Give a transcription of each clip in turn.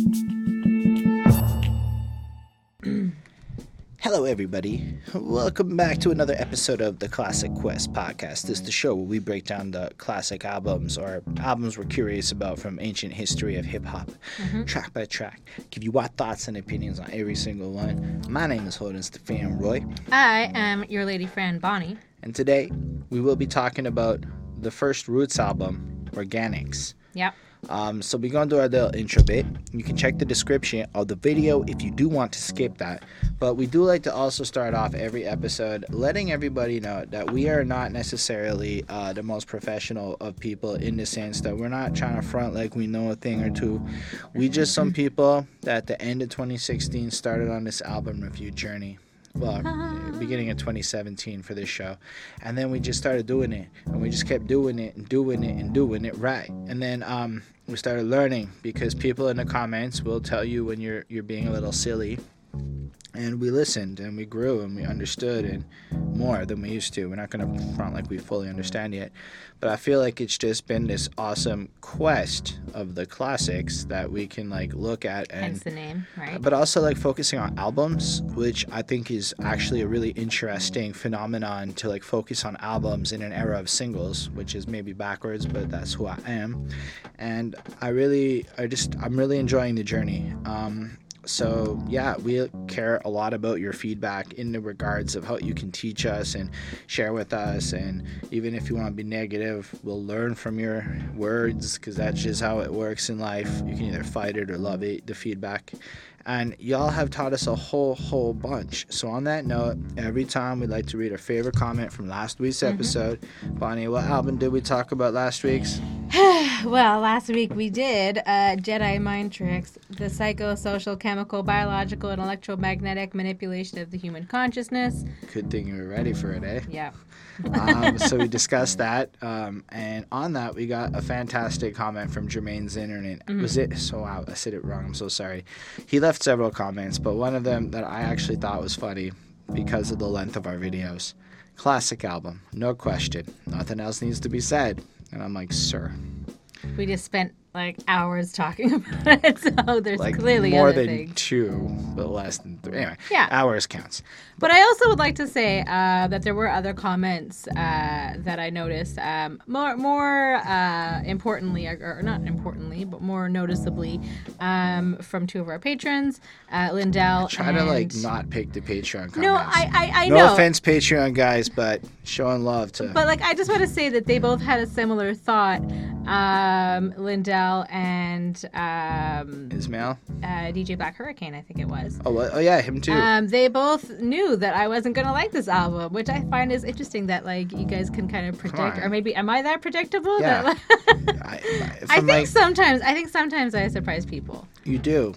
Hello, everybody. Welcome back to another episode of the Classic Quest podcast. This is the show where we break down the classic albums or albums we're curious about from ancient history of hip hop, mm-hmm. track by track. Give you our thoughts and opinions on every single one. My name is Holden Stefan Roy, I am your lady friend Bonnie. and today we will be talking about the first Roots album, Organix. Yep. Um, so we're gonna do our little intro bit. You can check the description of the video if you do want to skip that. But we do like to also start off every episode letting everybody know that we are not necessarily uh, the most professional of people in the sense that we're not trying to front like we know a thing or two. We just some people that at the end of 2016 started on this album review journey. Well, beginning of 2017 for this show. And then we just started doing it. And we just kept doing it and doing it and doing it right. And then um, we started learning because people in the comments will tell you when you're you're being a little silly. And we listened and we grew and we understood and more than we used to. We're not going to front like we fully understand yet. But I feel like it's just been this awesome quest of the classics that we can like look at and Hence the name, right? but also like focusing on albums which i think is actually a really interesting phenomenon to like focus on albums in an era of singles which is maybe backwards but that's who i am and i really i just i'm really enjoying the journey um so yeah we care a lot about your feedback in the regards of how you can teach us and share with us. And even if you want to be negative we'll learn from your words because that's just how it works in life. You can either fight it or love it the feedback and y'all have taught us a whole whole bunch so on that note every time we like to read our favorite comment from last week's episode bonnie what album did we talk about last week's well, last week we did uh, Jedi Mind Tricks, the psychosocial, chemical, biological, and electromagnetic manipulation of the human consciousness. good thing you were ready for it eh Yeah. um, so we discussed that, um, and on that we got a fantastic comment from Jermaine's internet. Was it? So wow, I said it wrong. I'm so sorry. He left several comments, but one of them that I actually thought was funny because of the length of our videos. Classic album, no question. Nothing else needs to be said. And I'm like, sir, We just spent like hours talking about it, so there's like clearly more than things. two, but less than three. Anyway, Yeah. hours counts. But I also would like to say uh, that there were other comments uh, that I noticed. Um, more, more uh, importantly, or, not importantly, but more noticeably, um, from two of our patrons, uh, Lindell. Try to like not pick the Patreon comments. No, I, I, I no know. offense, Patreon guys, but showing love to. But like, I just want to say that they both had a similar thought. Um, Lindell and um, Ismail. uh, DJ Black Hurricane, I think it was. Oh, oh yeah, him too. Um, they both knew that I wasn't gonna like this album, which I find is interesting. That like you guys can kind of predict, or maybe am I that predictable? Yeah. That, I, I, I think like, sometimes I think sometimes I surprise people. you do,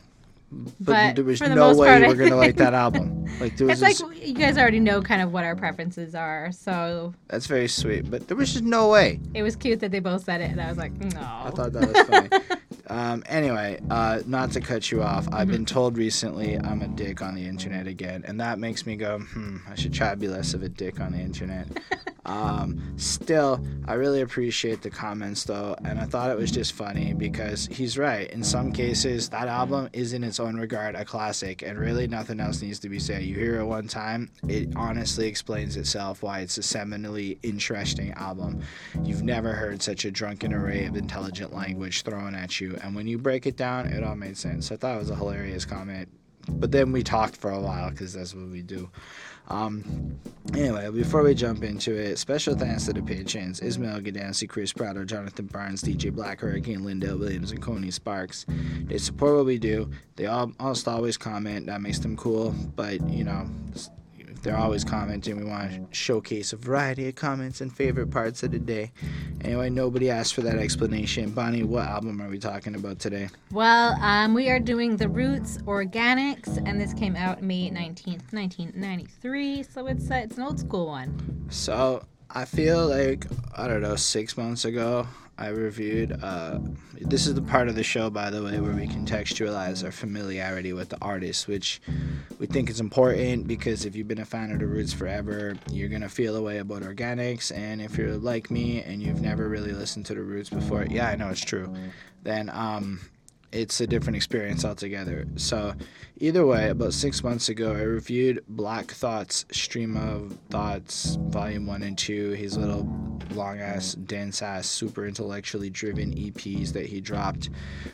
but, But there was no way part, you were gonna like that album. Like there was It's like you guys already know kind of what our preferences are, so that's very sweet, but there was just no way. it was cute that they both said it, and I was like, no. I thought that was funny. um, anyway, uh, not to cut you off, I've been told recently I'm a dick on the internet again, and that makes me go, hmm, I should try to be less of a dick on the internet. um, still, I really appreciate the comments though, and I thought it was just funny because he's right. In some cases, that album is in its own regard a classic, and really nothing else needs to be said. You hear it one time, it honestly explains itself why it's a seminally interesting album. You've never heard such a drunken array of intelligent language thrown at you, and when you break it down, it all made sense. So I thought it was a hilarious comment. But then we talked for a while because that's what we do. Um, anyway, before we jump into it, special thanks to the patrons Ismail Gadansi, Chris Prater, Jonathan Barnes, DJ Black, Hurricane, Lindell Williams, and Coney Sparks. They support what we do. They all, almost always comment. That makes them cool. But, you know, they're always commenting. We want to showcase a variety of comments and favorite parts of the day. Anyway, nobody asked for that explanation. Bonnie, what album are we talking about today? Well, um, we are doing The Roots Organix, and this came out May 19th, 1993, so it's, uh, it's an old school one. So I feel like I don't know six months ago I reviewed. Uh, this is the part of the show, by the way, where we contextualize our familiarity with the artist, which we think is important because if you've been a fan of the Roots forever, you're gonna feel a way about organix, and if you're like me and you've never really listened to the Roots before, yeah, I know it's true. Then um, it's a different experience altogether. So, either way, about six months ago, I reviewed Black Thought's Stream of Thoughts, Volume 1 and 2, his little long ass, dense ass, super intellectually driven EPs that he dropped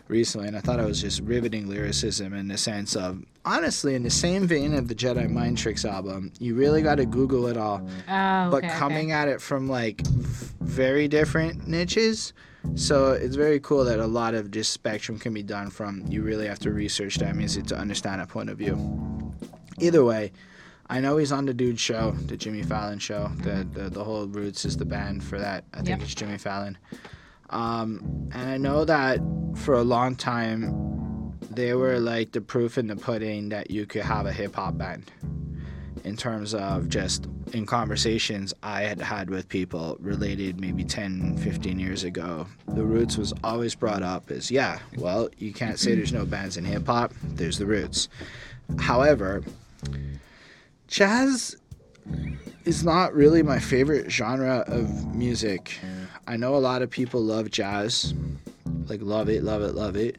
recently. And I thought it was just riveting lyricism in the sense of, honestly, in the same vein of the Jedi Mind Tricks album, you really got to Google it all. Oh, But coming okay. at it from like very different niches. So it's very cool that a lot of this spectrum can be done from you really have to research that music to understand a point of view. Either way, I know he's on the dude show, the Jimmy Fallon show. The the, the whole Roots is the band for that. I think Yep. it's Jimmy Fallon. Um, and I know that for a long time they were like the proof in the pudding that you could have a hip hop band in terms of just in conversations I had had with people related maybe 10, 15 years ago, the Roots was always brought up as, yeah, well, you can't say there's no bands in hip hop, there's the Roots. However, jazz is not really my favorite genre of music. I know a lot of people love jazz, like love it, love it, love it.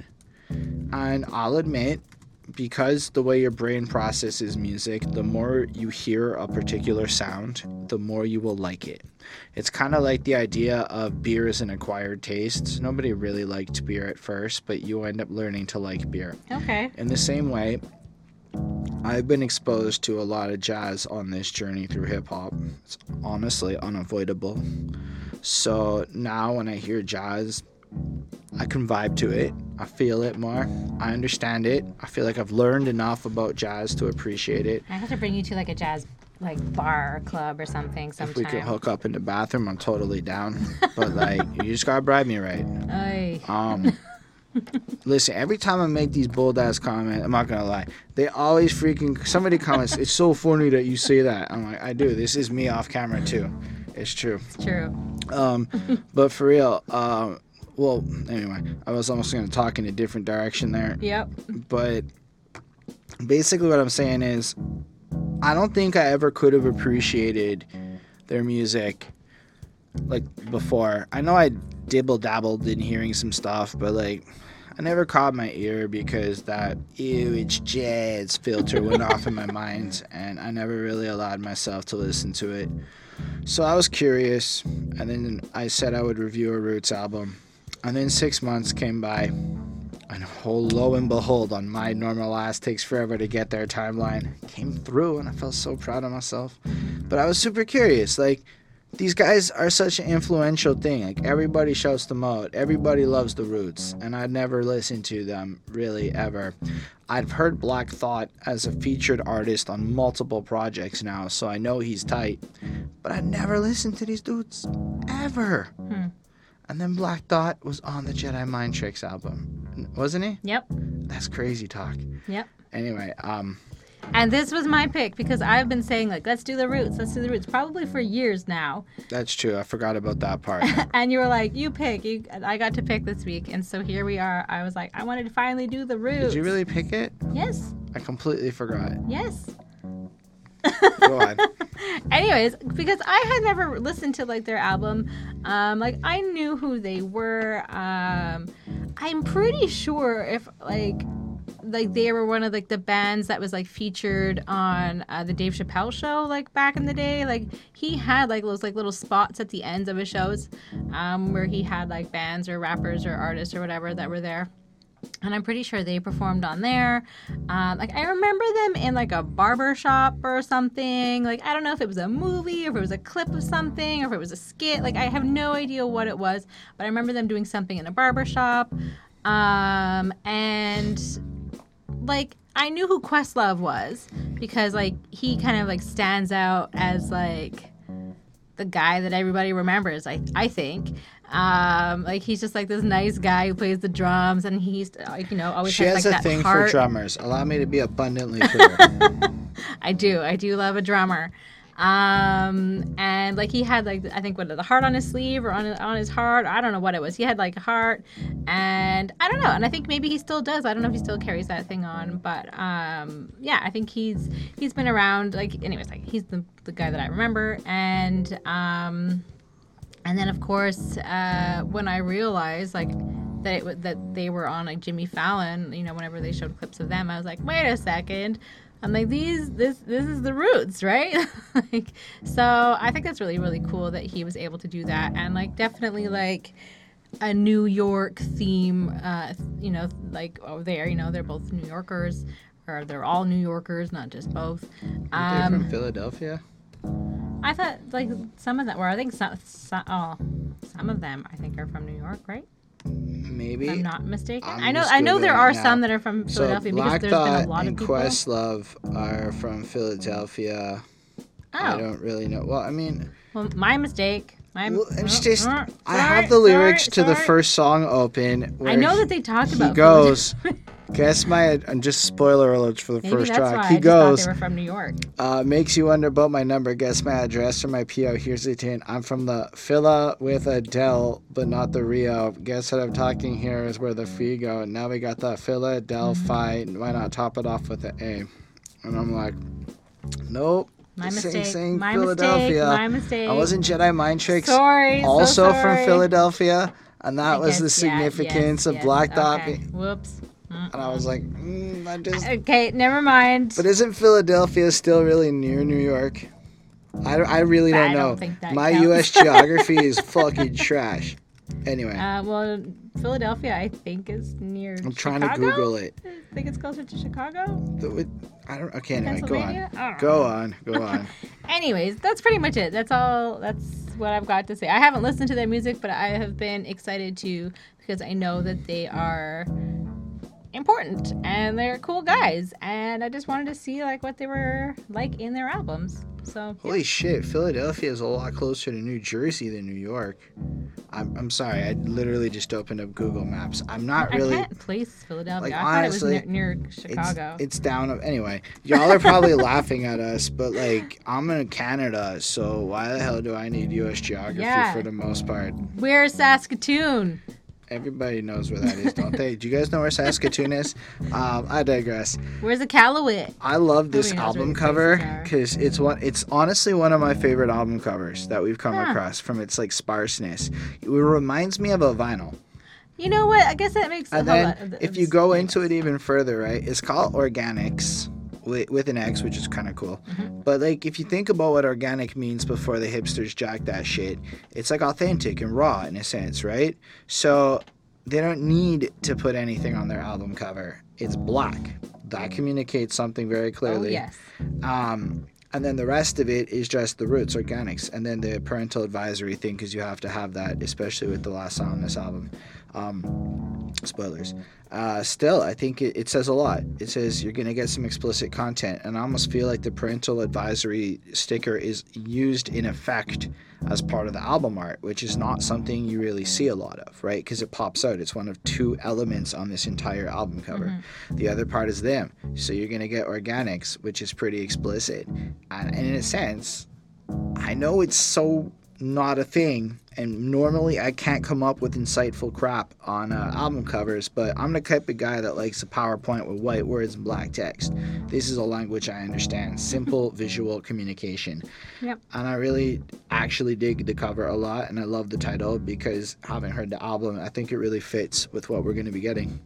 And I'll admit, because the way your brain processes music, the more you hear a particular sound, the more you will like it. It's kind of like the idea of beer is an acquired taste. Nobody really liked beer at first, but you end up learning to like beer. Okay. In the same way, I've been exposed to a lot of jazz on this journey through hip hop. It's honestly unavoidable. So now when I hear jazz, I can vibe to it. I feel it more. I understand it. I feel like I've learned enough about jazz to appreciate it. I have to bring you to like a jazz like bar or club or something If we sometime. could hook up in the bathroom, I'm totally down. But like, you just gotta bribe me right. Ay. Um, listen, every time I make these bold ass comments, I'm not gonna lie, they always freaking somebody comments. It's so funny that you say that. I'm like, I do. This is me off camera too. It's true. It's true. Um, but for real, um, well, anyway, I was almost gonna talk in a different direction there. Yep. But basically, what I'm saying is, I don't think I ever could have appreciated their music like before. I know I dibble dabbled in hearing some stuff, but like I never caught my ear because that ew it's jazz filter went off in my mind and I never really allowed myself to listen to it. So I was curious and then I said I would review a Roots album. And then six months came by and oh, lo and behold, on my normal ass takes forever to get there timeline, came through, and I felt so proud of myself. But I was super curious. Like, these guys are such an influential thing. Like, everybody shouts them out. Everybody loves the Roots, and I'd never listened to them really ever. I've heard Black Thought as a featured artist on multiple projects now, so I know he's tight. But I never listened to these dudes ever. Hmm. And then Black Thought was on the Jedi Mind Tricks album, wasn't he? Yep. That's crazy talk. Yep. Anyway, um, And this was my pick because I've been saying like, let's do the roots, let's do the roots, probably for years now. that's true. I forgot about that part. And you were like, you pick. You, I got to pick this week, and so here we are. I was like, I wanted to finally do the roots. Did you really pick it? Yes. I completely forgot. Yes. Anyways, because I had never listened to like their album, um, like I knew who they were. Um, I'm pretty sure if like like they were one of like the bands that was like featured on uh, the Dave Chappelle show like back in the day. Like he had like those like little spots at the ends of his shows, um, where he had like bands or rappers or artists or whatever that were there and I'm pretty sure they performed on there. Um, like I remember them in like a barber shop or something. Like I don't know if it was a movie or if it was a clip of something or if it was a skit. Like I have no idea what it was, but I remember them doing something in a barber shop. Um, and like I knew who Questlove was because like he kind of like stands out as like the guy that everybody remembers. I I think. Um, like he's just like this nice guy who plays the drums, and he's like you know always She has has like a thing heart. for drummers. Allow me to be abundantly clear. I do. I do love a drummer. Um, and like he had like I think what the heart on his sleeve or on on his heart. I don't know what it was. He had like a heart, and I don't know. And I think maybe he still does. I don't know if he still carries that thing on, but um, yeah, I think he's he's been around. Like anyways, like he's the the guy that I remember, and um, and then of course uh, when I realized like that it, wa- that they were on like Jimmy Fallon, you know, whenever they showed clips of them, I was like, wait a second. I'm like these this this is the roots, right? like so I think that's really really cool that he was able to do that and like definitely like a New York theme uh you know like over there, you know, they're both New Yorkers or they're all New Yorkers, not just both. Aren't they Um from Philadelphia? I thought like some of them were I think some, some oh some of them I think are from New York, right? Maybe. If I'm not mistaken. I'm I know I know there are now. some that are from so Philadelphia because Black there's been a lot and of people. Questlove are from Philadelphia. Oh. I don't really know. Well, I mean, well, my mistake. It's oh, uh, just oh, I have the lyrics sorry, to the first song open. Where I know that they talk about. he goes. Guess my and just spoiler alerts for the Maybe first track. he I goes. they were from New York. Uh, makes you wonder about my number. Guess my address or my PO. Here's the tin. I'm from the Phila with a Del, but not the Rio. Guess what I'm talking here is where the fee go. Now we got the Philadelphia. Mm-hmm. Why not top it off with an A? And I'm like, nope. My mistake. sing, my mistake. Philadelphia. My mistake. I wasn't Jedi Mind Tricks. sorry. so also from. Philadelphia, and that I was the guess, yeah, significance yes, of yes, Black Dot. okay. Whoops. And I was like, mm, I just. Okay, never mind. But isn't Philadelphia still really near New York? I, I really don't I know. don't think that My counts. U.S. geography is fucking trash. Anyway, Uh, well, Philadelphia, I think, is near. I'm trying Chicago? to Google it. I think it's closer to Chicago. The- it- I don't. Okay, anyway, go on. Pennsylvania? I don't Go on. Go on. Anyways, that's pretty much it. That's all. That's what I've got to say. I haven't listened to their music, but I have been excited to because I know that they are important and they're cool guys, and I just wanted to see like what they were like in their albums. So yeah. Holy shit, Philadelphia is a lot closer to New Jersey than New York. I'm, I'm sorry, I literally just opened up Google Maps. I'm not really. I can't place Philadelphia. like, I thought it was honestly, near, near It's, Chicago. it's down. Anyway, y'all are probably laughing at us, but like, I'm in Canada, so why the hell do I need U.S. geography Yeah. for the most part? Where's Saskatoon? Everybody knows where that is, don't they? Do you guys know where Saskatoon is? Um, I digress. Where's the Callowit? I love this album cover because it's one. It's honestly one of my favorite album covers that we've come Huh. across from its like sparseness. It reminds me of a vinyl. You know what? I guess that makes. And then if you go into it even further, right? It's called Organix with, with an X, which is kind of cool. Mm-hmm. But like if you think about what organic means before the hipsters jack that shit, it's like authentic and raw in a sense, right? So they don't need to put anything on their album cover. It's black. That communicates something very oh clearly. yes. Um, and then the rest of it is just the roots, organix, and then the parental advisory thing, because you have to have that, especially with the last song on this album. Um, spoilers. Uh, still, I think it, it says a lot. It says you're going to get some explicit content, and I almost feel like the parental advisory sticker is used in effect as part of the album art, which is not something you really see a lot of, right? Because it pops out. It's one of two elements on this entire album cover. The other part is them. So you're going to get organix, which is pretty explicit. And, and in a sense, I know it's so not a thing, and normally I can't come up with insightful crap on uh, album covers, but I'm the type of guy that likes a PowerPoint with white words and black text. This is a language I understand simple visual communication. Yep. And I really actually dig the cover a lot, and I love the title because having heard the album, I think it really fits with what we're going to be getting.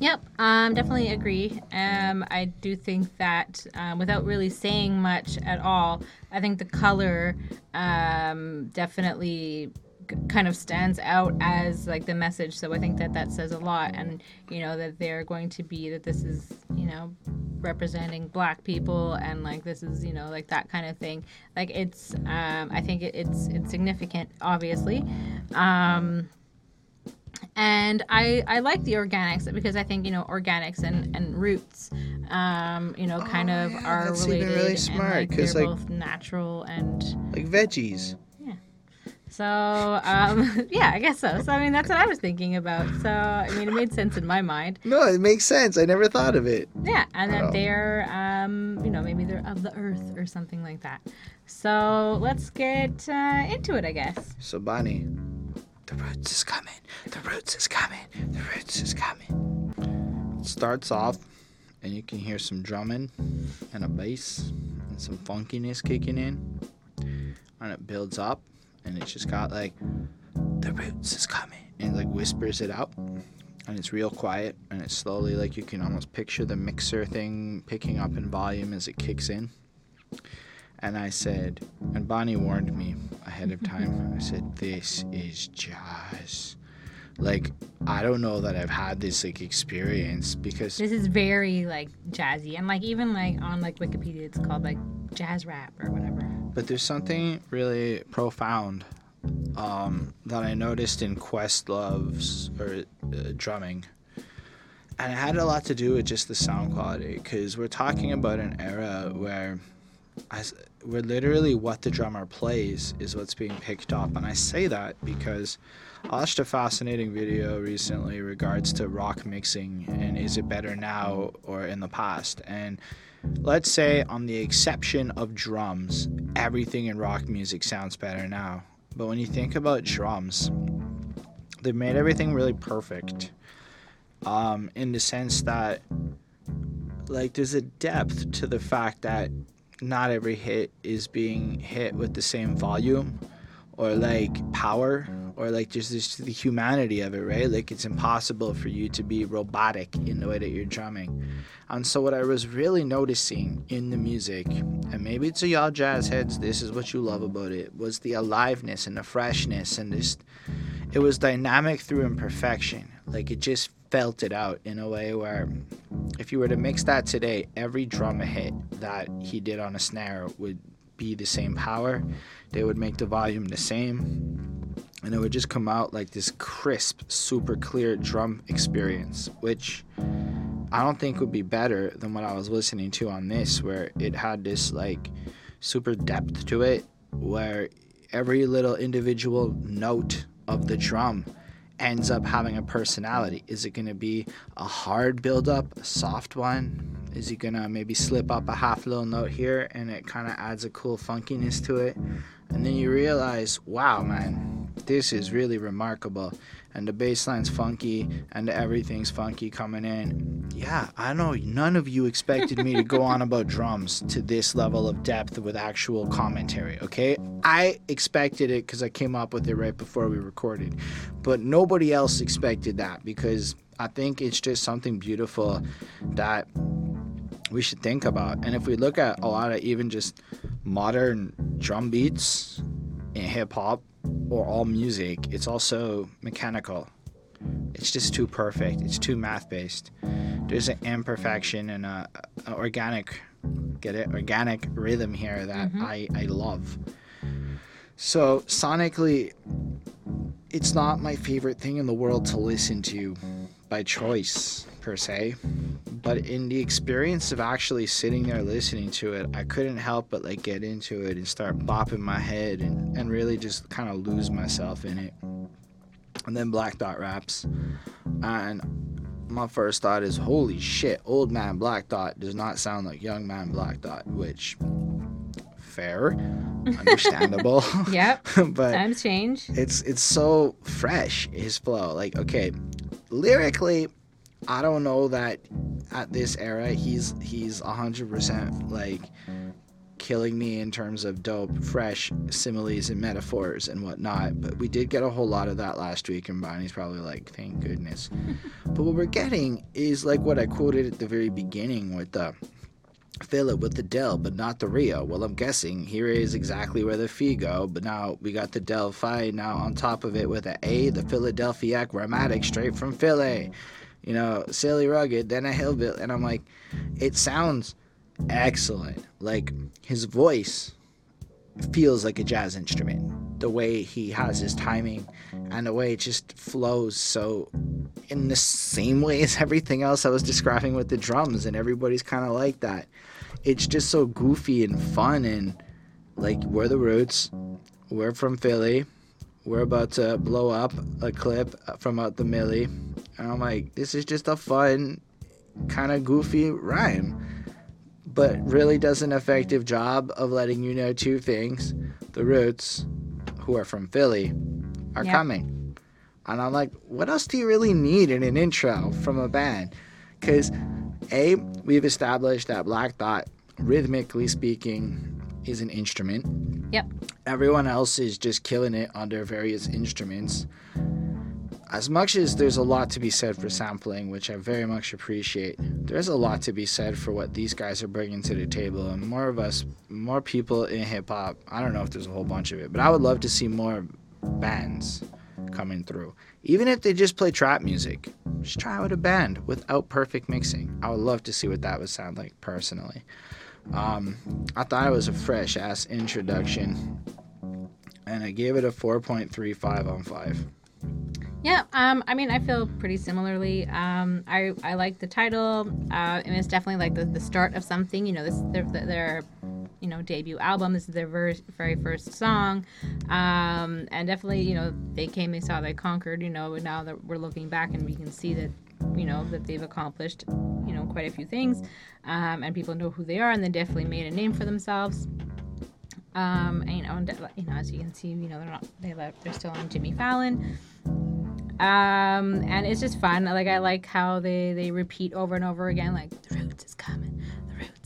Yep, um, definitely agree. Um, I do think that um, without really saying much at all, I think the color um, definitely kind of stands out as like the message. So I think that that says a lot, and you know that they're going to be that this is you know representing black people and like this is you know like that kind of thing like it's um i think it, it's it's significant obviously um and I, I like the organics because I think you know organics and, and roots, um, you know, kind of yeah, are that's even really smart, because they're like- both natural and Like veggies. Yeah. So um, yeah, I guess so. So I mean, that's what I was thinking about. So I mean, it made sense in my mind. No, it makes sense. I never thought of it. Yeah, and that they're um, you know maybe they're of the earth or something like that. So let's get uh, into it, I guess. So Bonnie, the roots is coming. The roots is coming. The roots is coming. It starts off, and you can hear some drumming and a bass and some funkiness kicking in, and it builds up, and it's just got like, the roots is coming. and like whispers it out and it's real quiet and it's slowly like you can almost picture the mixer thing picking up in volume as it kicks in and i said and bonnie warned me ahead of time i said this is jazz like i don't know that i've had this like experience because This is very like jazzy, and like even like on like Wikipedia, it's called like jazz rap or whatever. But there's something really profound um, that I noticed in Questlove's or uh, drumming, and it had a lot to do with just the sound quality. Because we're talking about an era where, as where literally what the drummer plays is what's being picked up, and I say that because I watched a fascinating video recently regards to rock mixing and is it better now or in the past? And let's say on the exception of drums everything in rock music sounds better now. But when you think about drums they've made everything really perfect um, in the sense that like there's a depth to the fact that not every hit is being hit with the same volume or like power or like just this the humanity of it right? Like it's impossible for you to be robotic in the way that you're drumming. And so what i was really noticing in the music and maybe to y'all jazz heads this is what you love about it was the aliveness and the freshness and just it was dynamic through imperfection like it just felt it out in a way where if you were to mix that today every drum hit that he did on a snare would be the same power. They would make the volume the same. And it would just come out like this crisp super clear drum experience which i don't think would be better than what i was listening to on this where it had this like super depth to it where every little individual note of the drum ends up having a personality? Is it going to be a hard build up a soft one? Is he going to maybe slip up a half little note here and it kind of adds a cool funkiness to it and then you realize, wow, man, this is really remarkable. And the bass line's funky and everything's funky coming in. Yeah, I know none of you expected me to go on about drums to this level of depth with actual commentary, okay? I expected it because I came up with it right before we recorded. But nobody else expected that because I think it's just something beautiful that we should think about. And if we look at a lot of even just modern drum beats in hip hop or all music, it's also mechanical. It's just too perfect. It's too math based. There's an imperfection and a, a organic, get it, organic rhythm here that mm-hmm. I, I love. So sonically, it's not my favorite thing in the world to listen to by choice per se but in the experience of actually sitting there listening to it i couldn't help but like get into it and start bopping my head and, and really just kind of lose myself in it and then black dot raps and my first thought is holy shit old man black dot does not sound like young man black dot which fair understandable Yep. but Times change. it's it's so fresh his flow like okay lyrically i don't know that at this era he's he's 100% like killing me in terms of dope fresh similes and metaphors and whatnot but we did get a whole lot of that last week and bonnie's probably like thank goodness. But what we're getting is like what i quoted at the very beginning with the fill it with the del but not the rio. Well i'm guessing here is exactly where the fee go but now we got the del fi now on top of it with a a the philadelphia grammatic straight from philly you know silly rugged then a hillbilly and i'm like it sounds excellent. Like his voice feels like a jazz instrument. The way he has his timing and the way it just flows so in the same way as everything else I was describing with the drums and everybody's kind of like that. It's just so goofy and fun and like we're the roots. We're from Philly. We're about to blow up a clip from out the millie and I'm like this is just a fun kind of goofy rhyme but really does an effective job of letting you know two things. The roots who are from philly are Yep. coming. And i'm like what else do you really need in an intro from a band? Because a we've established that black dot rhythmically speaking is an instrument. Yep. everyone else is just killing it on their various instruments as much as there's a lot to be said for sampling, which I very much appreciate, there's a lot to be said for what these guys are bringing to the table. And more of us, more people in hip hop, I don't know if there's a whole bunch of it, but I would love to see more bands coming through. Even if they just play trap music, just try out a band without perfect mixing. I would love to see what that would sound like personally. Um, I thought it was a fresh ass introduction, and I gave it a 4.35 on 5. Yeah, um, I mean, I feel pretty similarly. Um, I I like the title, uh, and it's definitely like the, the start of something. You know, this their, their you know debut album. This is their very very first song, um, and definitely you know they came, they saw, they conquered. You know, now that we're looking back and we can see that you know that they've accomplished you know quite a few things, um, and people know who they are, and they definitely made a name for themselves. Um, and, you know, and, you know, as you can see, you know, they're not they left, they're still on Jimmy Fallon um and it's just fun. Like i like how they they repeat over and over again like the roots is coming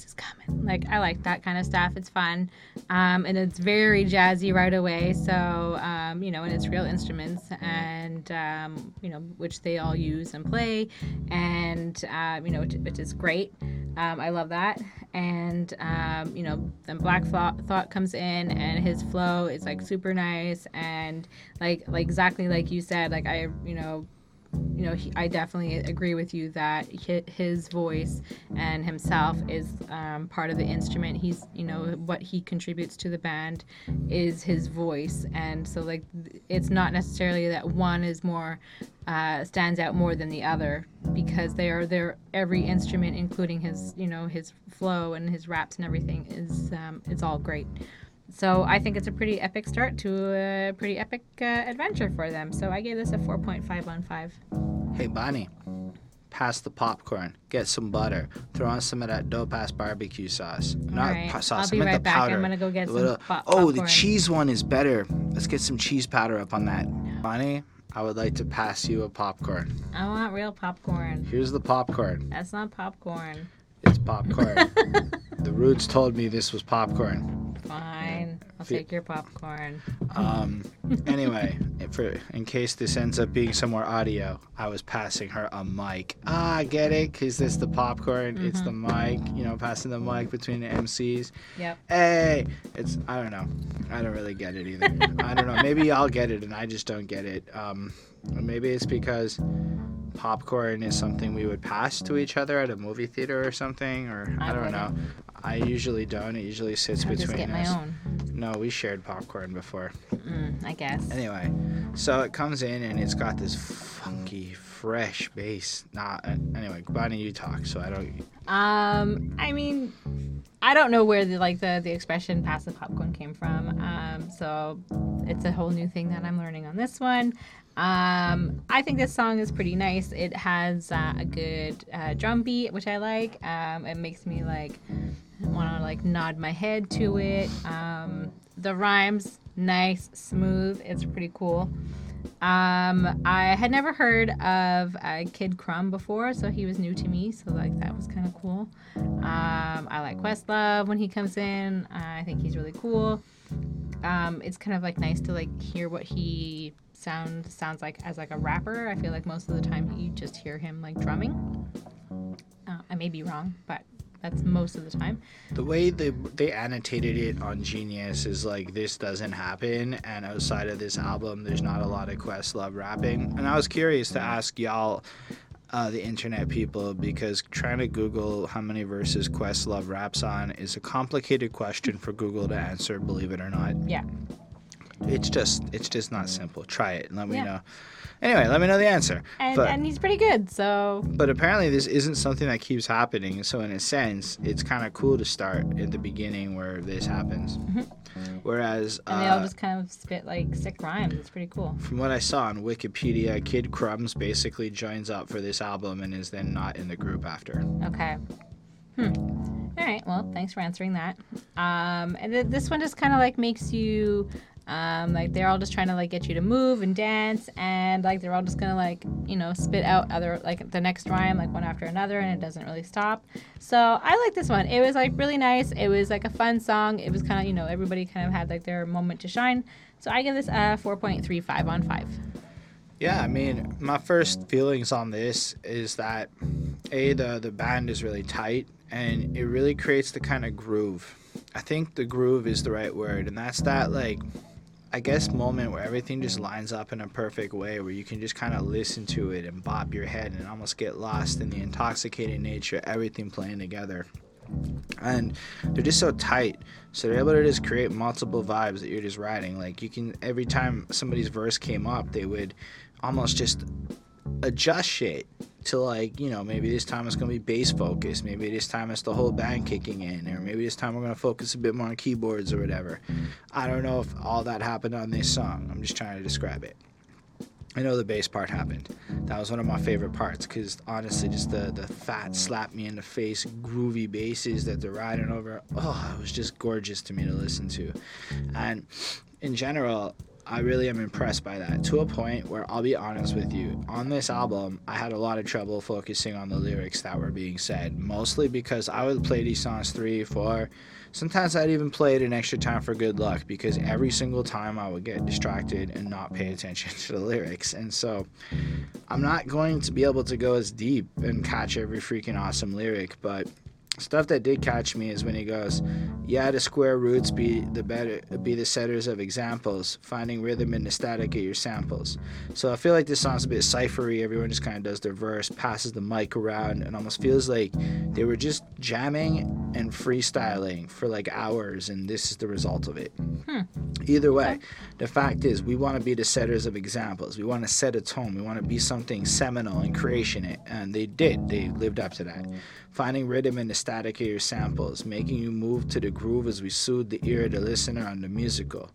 is coming. Like i like that kind of stuff. It's fun. Um and it's very jazzy right away. So um you know and it's real instruments and um you know which they all use and play. And um you know which, which is great. Um, I love that. And, um, you know, then Black Thought comes in and his flow is like super nice. And like, like exactly like you said, like I, you know, you know, he, I definitely agree with you that his voice and himself is um, part of the instrument. He's, you know, what he contributes to the band is his voice, and so like it's not necessarily that one is more uh, stands out more than the other because they are there. Every instrument, including his, you know, his flow and his raps and everything, is um, it's all great. So I think it's a pretty epic start to a pretty epic uh, adventure for them. So I gave this a 4.5 on 5. Hey, Bonnie, pass the popcorn. Get some butter. Throw on some of that dope ass barbecue sauce. All Not right. sauce. I'll be right the back. Powder. I'm gonna go get little, some pop- Oh, the cheese one is better. Let's get some cheese powder up on that. Bonnie, I would like to pass you a popcorn. I want real popcorn. Here's the popcorn. That's not popcorn. It's popcorn. the Roots told me this was popcorn. I'll take your popcorn. Um, anyway, for in case this ends up being some more audio, I was passing her a mic. Ah, I get it. Cause this the popcorn. Mm-hmm. It's the mic. You know, passing the mic between the MCs. Yep. Hey, it's I don't know. I don't really get it either. I don't know. Maybe I'll get it and I just don't get it. Um, maybe it's because popcorn is something we would pass to each other at a movie theater or something, or I, I don't know. I usually don't. It usually sits I'll between just get us. My own. No, we shared popcorn before. Mm, I guess. Anyway, so it comes in and it's got this funky, fresh bass. Nah, anyway, Bonnie, you talk, so I don't. Um, I mean, I don't know where the like the the expression "pass the popcorn" came from. Um, so it's a whole new thing that I'm learning on this one. Um, I think this song is pretty nice. It has uh, a good uh, drum beat, which I like. Um, it makes me like want to like nod my head to it. Um, the rhymes nice, smooth. It's pretty cool. Um, I had never heard of uh, Kid Crumb before, so he was new to me. So like that was kind of cool. Um, I like Questlove when he comes in. I think he's really cool. Um, it's kind of like nice to like hear what he sound sounds like as like a rapper. I feel like most of the time you just hear him like drumming. Uh, I may be wrong, but that's most of the time. The way they they annotated it on Genius is like this doesn't happen, and outside of this album, there's not a lot of Questlove rapping. And I was curious to ask y'all. Uh, the internet people because trying to Google how many verses Questlove raps on is a complicated question for Google to answer, believe it or not. Yeah. It's just it's just not simple. Try it and let me know. Anyway, let me know the answer. And, but, and he's pretty good, so. But apparently, this isn't something that keeps happening. So, in a sense, it's kind of cool to start at the beginning where this happens. Mm-hmm. Whereas. And they all uh, just kind of spit like sick rhymes. It's pretty cool. From what I saw on Wikipedia, Kid Crumbs basically joins up for this album and is then not in the group after. Okay. Hmm. All right. Well, thanks for answering that. Um, and th- this one just kind of like makes you um, like they're all just trying to like get you to move and dance, and like they're all just gonna like you know spit out other like the next rhyme like one after another, and it doesn't really stop. So I like this one. It was like really nice. It was like a fun song. It was kind of you know everybody kind of had like their moment to shine. So I give this a 4.35 on five. Yeah, I mean, my first feelings on this is that a the the band is really tight and it really creates the kind of groove. I think the groove is the right word, and that's that like I guess moment where everything just lines up in a perfect way where you can just kind of listen to it and bop your head and almost get lost in the intoxicating nature everything playing together. And they're just so tight. So they're able to just create multiple vibes that you're just riding. Like you can every time somebody's verse came up, they would almost just adjust shit to like you know maybe this time it's gonna be bass focused maybe this time it's the whole band kicking in or maybe this time we're gonna focus a bit more on keyboards or whatever. I don't know if all that happened on this song. I'm just trying to describe it. I know the bass part happened. That was one of my favorite parts because honestly just the the fat slap me in the face groovy basses that they're riding over. Oh it was just gorgeous to me to listen to. And in general I really am impressed by that to a point where I'll be honest with you. On this album, I had a lot of trouble focusing on the lyrics that were being said, mostly because I would play these songs three, four. Sometimes I'd even play it an extra time for good luck because every single time I would get distracted and not pay attention to the lyrics. And so I'm not going to be able to go as deep and catch every freaking awesome lyric, but stuff that did catch me is when he goes, "Yeah, the square roots be the better be the setters of examples, finding rhythm in the static of your samples." So I feel like this song's a bit ciphery. Everyone just kind of does their verse, passes the mic around, and almost feels like they were just jamming and freestyling for like hours, and this is the result of it. Hmm. Either way, the fact is, we want to be the setters of examples. We want to set a tone. We want to be something seminal in creation, and they did. They lived up to that finding rhythm in the static of your samples, making you move to the groove as we soothe the ear of the listener on the musical.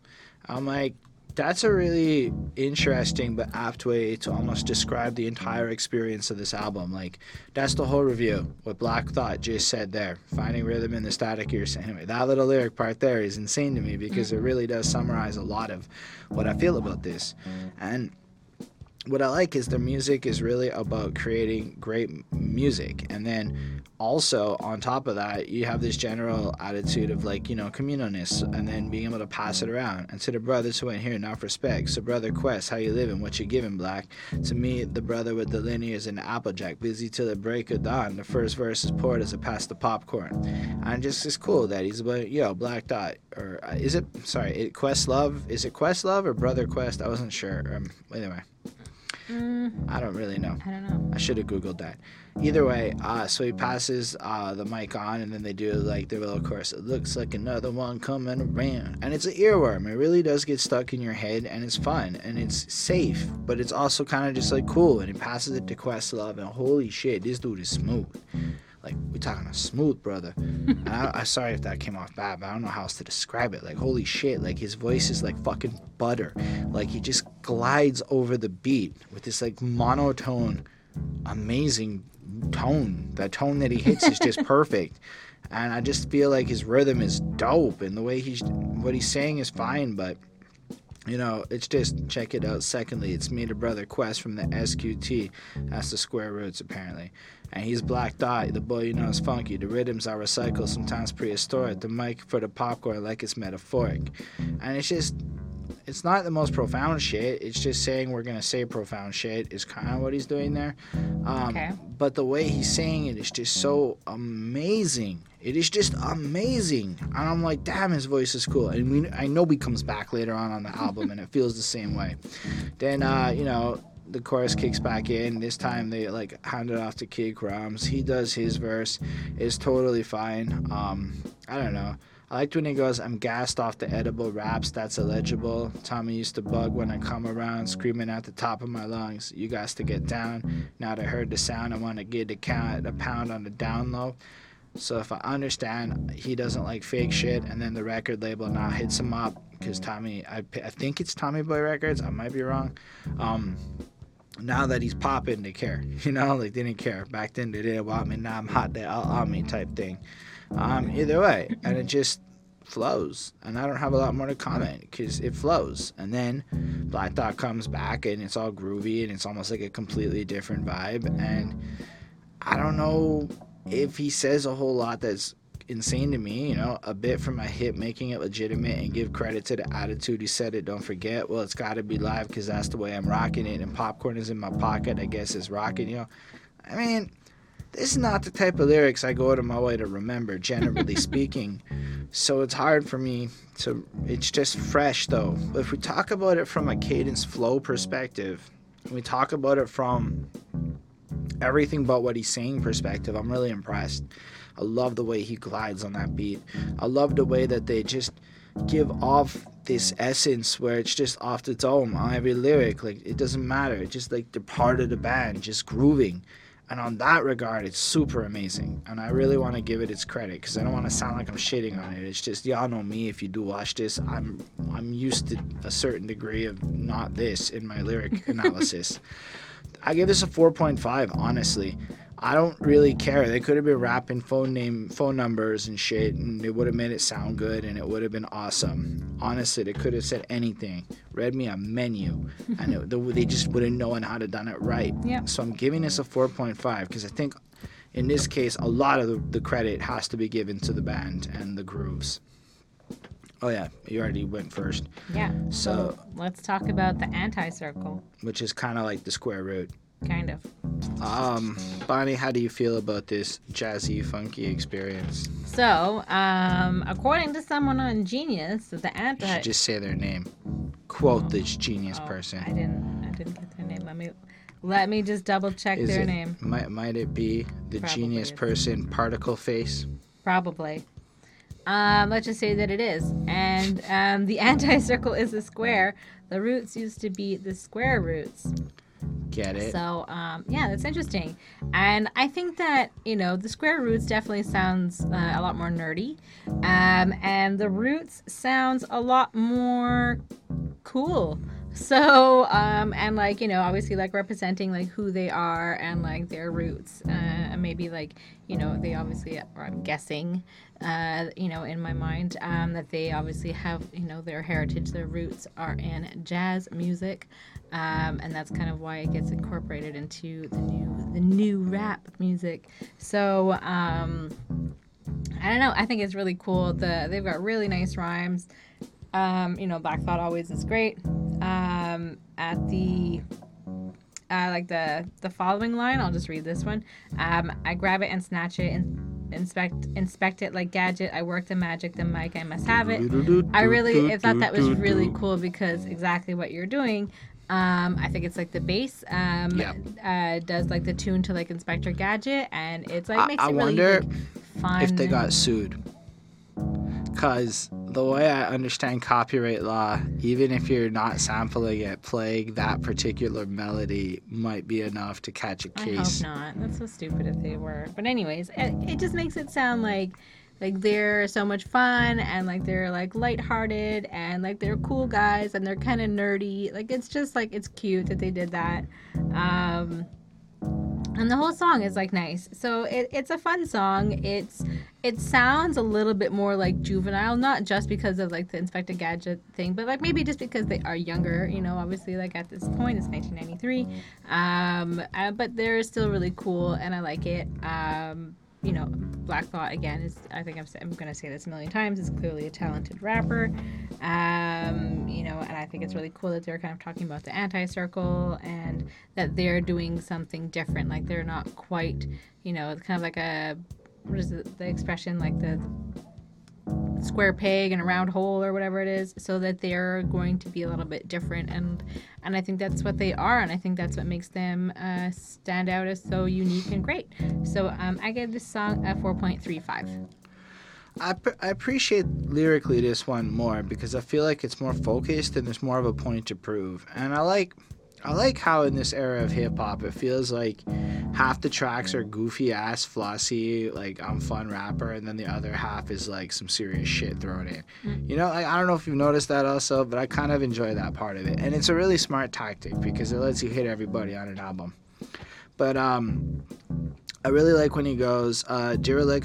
I'm like, that's a really interesting but apt way to almost describe the entire experience of this album. Like, that's the whole review. What Black Thought just said there, finding rhythm in the static ear. Anyway, that little lyric part there is insane to me because it mm. really does summarize a lot of what I feel about this. And what I like is their music is really about creating great music. And then also on top of that, you have this general attitude of like, you know, communalness and then being able to pass it around. And to the brothers who ain't here, enough respect. So brother Quest, how you living? What you giving, Black? To me, the brother with the linears and the Applejack, busy till the break of dawn. The first verse is poured as it passed the popcorn. And just it's cool that he's about, yo, Black Dot. Or uh, is it, sorry, it Questlove? Is it Questlove or Brother Quest? I wasn't sure. Um, anyway. Mm, I don't really know. I don't know. I should have googled that. Either way, uh, so he passes uh, the mic on, and then they do like their little chorus. It looks like another one coming around, and it's an earworm. It really does get stuck in your head, and it's fun and it's safe, but it's also kind of just like cool. And he passes it to Questlove, and holy shit, this dude is smooth. Like we talking a smooth brother. I, I sorry if that came off bad, but I don't know how else to describe it. Like holy shit, like his voice is like fucking butter. Like he just glides over the beat with this like monotone, amazing tone. That tone that he hits is just perfect. And I just feel like his rhythm is dope, and the way he's what he's saying is fine, but you know, it's just check it out. Secondly, it's me, the brother Quest from the SQT. That's the square roots, apparently. And he's Black Dot, the boy you know is funky. The rhythms are recycled, sometimes prehistoric. The mic for the popcorn, like it's metaphoric. And it's just, it's not the most profound shit. It's just saying we're gonna say profound shit is kind of what he's doing there. Um, okay. But the way he's saying it is just so amazing. It is just amazing, and I'm like, damn, his voice is cool. And we, I know he comes back later on on the album, and it feels the same way. Then, uh, you know, the chorus kicks back in. This time they like hand it off to Kid Crumbs. He does his verse. It's totally fine. Um, I don't know. I liked when he goes, I'm gassed off the edible raps, that's illegible. Tommy used to bug when I come around, screaming at the top of my lungs, You guys to get down. Now that I heard the sound, I want to get the count, a pound on the down low. So if I understand he doesn't like fake shit, and then the record label now hits him up, because Tommy, I, I think it's Tommy Boy Records, I might be wrong. Um, now that he's popping, they care. You know, like they didn't care. Back then they didn't want me. Now I'm hot. They all on me type thing. Um, either way, and it just flows. And I don't have a lot more to comment because it flows. And then Black Dot comes back and it's all groovy and it's almost like a completely different vibe. And I don't know if he says a whole lot that's insane to me. You know, a bit from a hit making it legitimate and give credit to the attitude he said it. Don't forget. Well, it's got to be live because that's the way I'm rocking it. And popcorn is in my pocket. I guess it's rocking. You know, I mean, this is not the type of lyrics I go out of my way to remember, generally speaking. So it's hard for me to. It's just fresh though. If we talk about it from a cadence flow perspective, and we talk about it from everything but what he's saying perspective, I'm really impressed. I love the way he glides on that beat. I love the way that they just give off this essence where it's just off its own on every lyric. Like it doesn't matter. It's just like they're part of the band, just grooving. And on that regard, it's super amazing. And I really want to give it its credit because I don't want to sound like I'm shitting on it. It's just y'all know me. If you do watch this, I'm I'm used to a certain degree of not this in my lyric analysis. I give this a 4.5, honestly. I don't really care. They could have been rapping phone name, phone numbers and shit, and it would have made it sound good, and it would have been awesome. Honestly, they could have said anything, read me a menu, and it, they just wouldn't known how to done it right. Yeah. So I'm giving this a 4.5 because I think, in this case, a lot of the, the credit has to be given to the band and the grooves. Oh yeah, you already went first. Yeah. So- let's talk about the anti-circle, which is kind of like the square root. Kind of. Um, Bonnie, how do you feel about this jazzy, funky experience? So, um, according to someone on Genius, the You anti. should just say their name. Quote this genius Oh, person. I didn't. I didn't get their name. Let me. Let me just double check Is their it, name. Might, might it be the Probably genius person, Particle Face? Probably. Um, let's just say that it is. And um, the anti-circle is a square. The roots used to be the square roots. Get it? So um, yeah, that's interesting, and I think that you know the square roots definitely sounds uh, a lot more nerdy, um, and the roots sounds a lot more cool. So um, and like you know obviously like representing like who they are and like their roots, uh, and maybe like you know they obviously or I'm guessing, uh, you know in my mind um, that they obviously have you know their heritage, their roots are in jazz music um, and that's kind of why it gets incorporated into the new the new rap music. So um, I don't know. I think it's really cool. The they've got really nice rhymes. Um, you know, Black Thought always is great. Um, at the uh, like the the following line, I'll just read this one. Um, I grab it and snatch it and inspect inspect it like gadget. I work the magic, the mic. I must have it. I really I thought that was really cool because exactly what you're doing. Um, I think it's like the bass um, Yeah. uh, does like the tune to like Inspector Gadget, and it's like makes I it really wonder like, fun. if they got sued. Because the way I understand copyright law, even if you're not sampling it, playing that particular melody might be enough to catch a case. I hope not. That's so stupid if they were. But anyways, it, it just makes it sound like like they're so much fun and like they're like lighthearted and like they're cool guys and they're kind of nerdy. Like it's just like it's cute that they did that. Um and the whole song is like nice. So it, it's a fun song. It's it sounds a little bit more like juvenile, not just because of like the Inspector Gadget thing, but like maybe just because they are younger. You know, obviously like at this point it's 1993, um, uh, but they're still really cool and I like it. Um, you know, Black Thought again is I think I'm, I'm gonna say this a million times is clearly a talented rapper. Um, you know, and I think it's really cool that they're kind of talking about the anti-circle and that they're doing something different. Like they're not quite, you know, it's kind of like a what is it, the expression like the square peg and a round hole or whatever it is so that they're going to be a little bit different. And and i think that's what they are and i think that's what makes them uh, stand out as so unique and great. So um, i give this song a 4.35 I, I appreciate lyrically this one more because I feel like it's more focused and there's more of a point to prove. And I like I like how in this era of hip hop it feels like half the tracks are goofy ass flossy like I'm fun rapper and then the other half is like some serious shit thrown in. Mm. You know, like, I don't know if you've noticed that also, but I kind of enjoy that part of it. And it's a really smart tactic because it lets you hit everybody on an album. But um I really like when he goes, uh,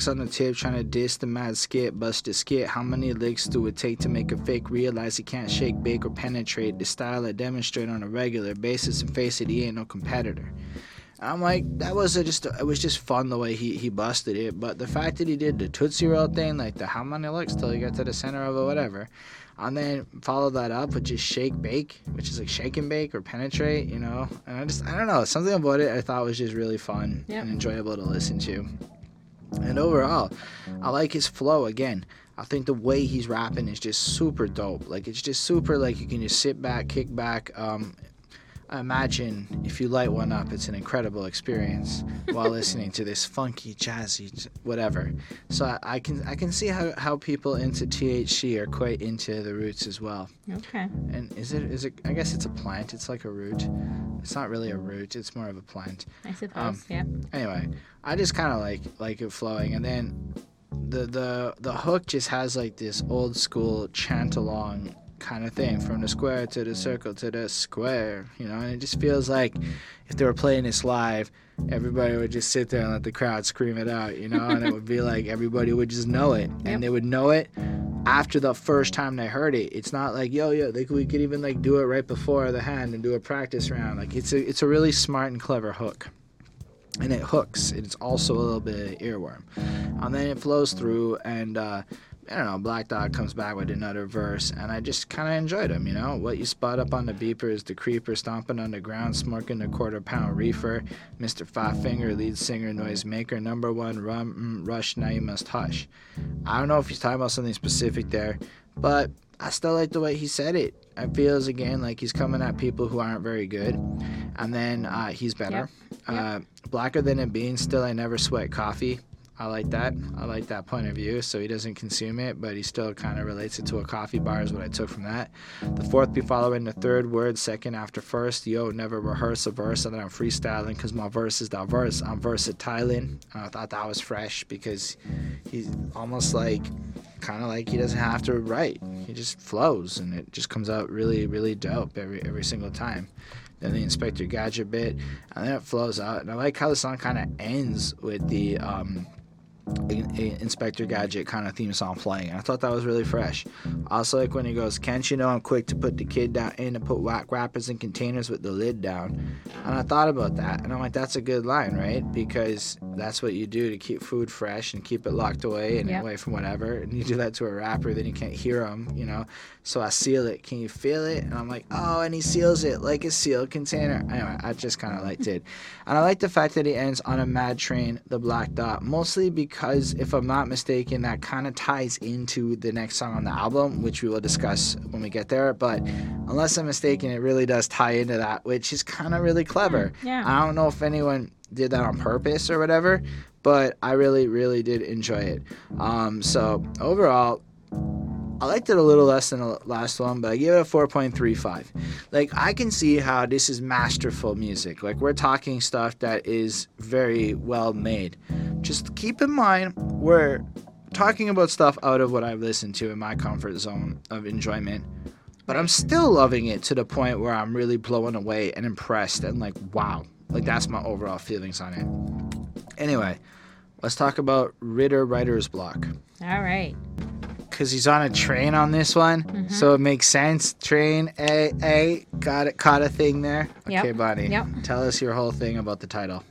on the tip, trying to diss the mad skit, bust a skit. How many licks do it take to make a fake realize he can't shake, bake, or penetrate the style I demonstrate on a regular basis and face it, he ain't no competitor. I'm like, that was a just it was just fun the way he he busted it. But the fact that he did the Tootsie Roll thing, like the how many looks till you get to the center of it, whatever. And then follow that up with just shake bake, which is like shake and bake or penetrate, you know. And I just I don't know, something about it I thought was just really fun Yep. and enjoyable to listen to. And overall, I like his flow again. I think the way he's rapping is just super dope. Like it's just super like you can just sit back, kick back. Um, I imagine if you light one up, it's an incredible experience while listening to this funky, jazzy, whatever. So I, I can I can see how, how people into THC are quite into the roots as well. Okay. And is it is it? I guess it's a plant. It's like a root. It's not really a root. It's more of a plant I suppose. Um, yeah. anyway, I just kind of like like it flowing, and then the the the hook just has like this old school chant along kind of thing from the square to the circle to the square, you know, and it just feels like if they were playing this live, everybody would just sit there and let the crowd scream it out, you know, and it would be like everybody would just know it, Yep. and they would know it after the first time they heard it. It's not like yo yo, like we could even like do it right before the hand and do a practice round. Like it's a it's a really smart and clever hook and it hooks. It's also a little bit of earworm. And then it flows through, and uh, I don't know, Black Dog comes back with another verse, and I just kind of enjoyed him, you know? What you spot up on the beeper is the creeper stomping on the ground, smoking a quarter pound reefer. Mr. Five Finger, lead singer, noise maker, number one, rum, mm, rush, now you must hush. I don't know if he's talking about something specific there, but I still like the way he said it. It feels again like he's coming at people who aren't very good, and then uh, he's better. Yep. Uh, blacker than a bean. Still, I never sweat coffee. I like that. I like that point of view. So he doesn't consume it, but he still kind of relates it to a coffee bar, is what I took from that. The fourth be following the third word, second after first. Yo, never rehearse a verse, and then I'm freestyling because my verse is diverse. I'm versatile. And I thought that was fresh because he's almost like kind of like he doesn't have to write. He just flows, and it just comes out really, really dope every every single time. Then the Inspector Gadget bit, and then it flows out. And I like how the song kind of ends with the um, Inspector Gadget kind of theme song playing. I thought that was really fresh. Also, like when he goes, "Can't you know I'm quick to put the kid down in and put whack wrappers in containers with the lid down?" And I thought about that, and I'm like, that's a good line, right? Because that's what you do to keep food fresh and keep it locked away and Yep. away from whatever. And you do that to a rapper, then you can't hear him, you know. So I seal it. Can you feel it? And I'm like, oh, and he seals it like a sealed container. Anyway, I just kind of liked it, and I like the fact that he ends on a Mad Train, the Black Dot, mostly because if I'm not mistaken, that kind of ties into the next song on the album, which we will discuss when we get there. But unless I'm mistaken, it really does tie into that, which is kind of really clever. Yeah. I don't know if anyone did that on purpose or whatever, but I really, really did enjoy it. Um, so overall, I liked it a little less than the last one, but I gave it a 4.35. Like, I can see how this is masterful music. Like, we're talking stuff that is very well made. Just keep in mind, we're talking about stuff out of what I've listened to in my comfort zone of enjoyment. But I'm still loving it to the point where I'm really blown away and impressed and like, wow. Like, that's my overall feelings on it. Anyway, let's talk about Ritter Writer's Block All right. Because he's on a train on this one, Mm-hmm. so it makes sense. Train, a a got it, caught a thing there. Yep, Okay, Bonnie. yep. Tell us your whole thing about the title.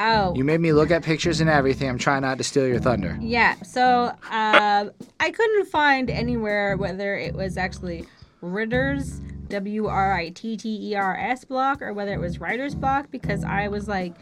Oh. You made me look at pictures and everything. I'm trying not to steal your thunder. Yeah, so uh, I couldn't find anywhere whether it was actually Ritter's W R I T T E R S block or whether it was writer's block because I was like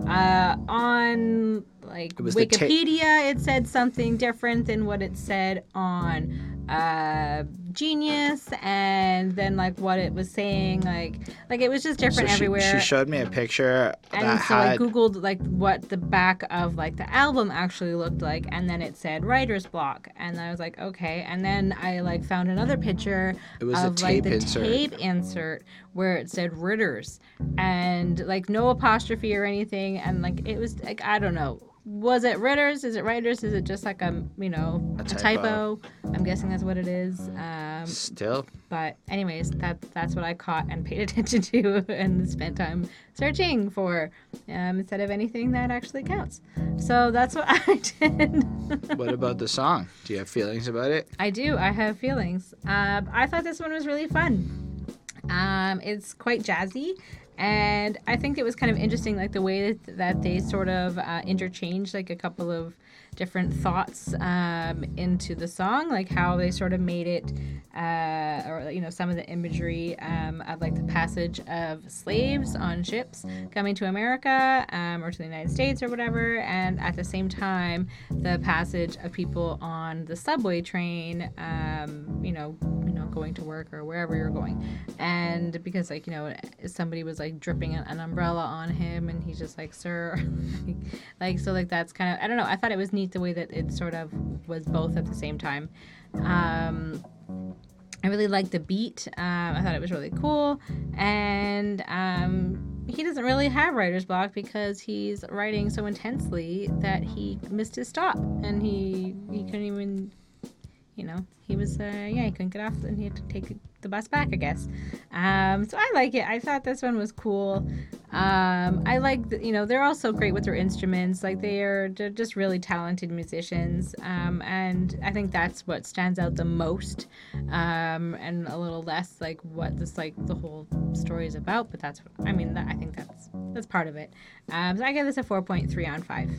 uh, on like It was the ta- Wikipedia it said something different than what it said on uh, Genius and then like what it was saying like like it was just different so she, everywhere she showed me a picture and that so I googled like what the back of like the album actually looked like, and then it said writer's block, and I was like, okay. And then I like found another picture It was a of like the insert. tape insert where it said Ritters, and like no apostrophe or anything, and like it was like I don't know. Was it Ritters? Is it writers? Is it just like a you know A a, typo. typo? I'm guessing that's what it is. Um, Still, but anyways, that that's what I caught and paid attention to and spent time searching for um, instead of anything that actually counts. So that's what I did. what about the song? Do you have feelings about it? I do. I have feelings. Um, I thought this one was really fun. Um, it's quite jazzy. And I think it was kind of interesting, like the way that, that they sort of uh, interchanged like a couple of different thoughts um, into the song, like how they sort of made it, uh, or you know, some of the imagery um, of like the passage of slaves on ships coming to America um, or to the United States or whatever, and at the same time, the passage of people on the subway train, um, you know, you know, going to work or wherever you're going, and because like you know, somebody was like dripping an umbrella on him, and he's just like, "Sir," like so, like that's kind of I don't know. I thought it was neat neat the way that it sort of was both at the same time. Um, I really liked the beat. Um, I thought it was really cool, and um, he doesn't really have writer's block because he's writing so intensely that he missed his stop, and he he couldn't even, you know, he was uh, yeah he couldn't get off, and he had to take the bus back, I guess. Um, so I like it. I thought this one was cool. Um, I like, the, you know, they're also great with their instruments. Like they are just really talented musicians. Um, and I think that's what stands out the most. Um, and a little less like what this, like the whole story is about. But that's, I mean, that, I think that's, that's part of it. Um, so I give this a 4.3 on 5.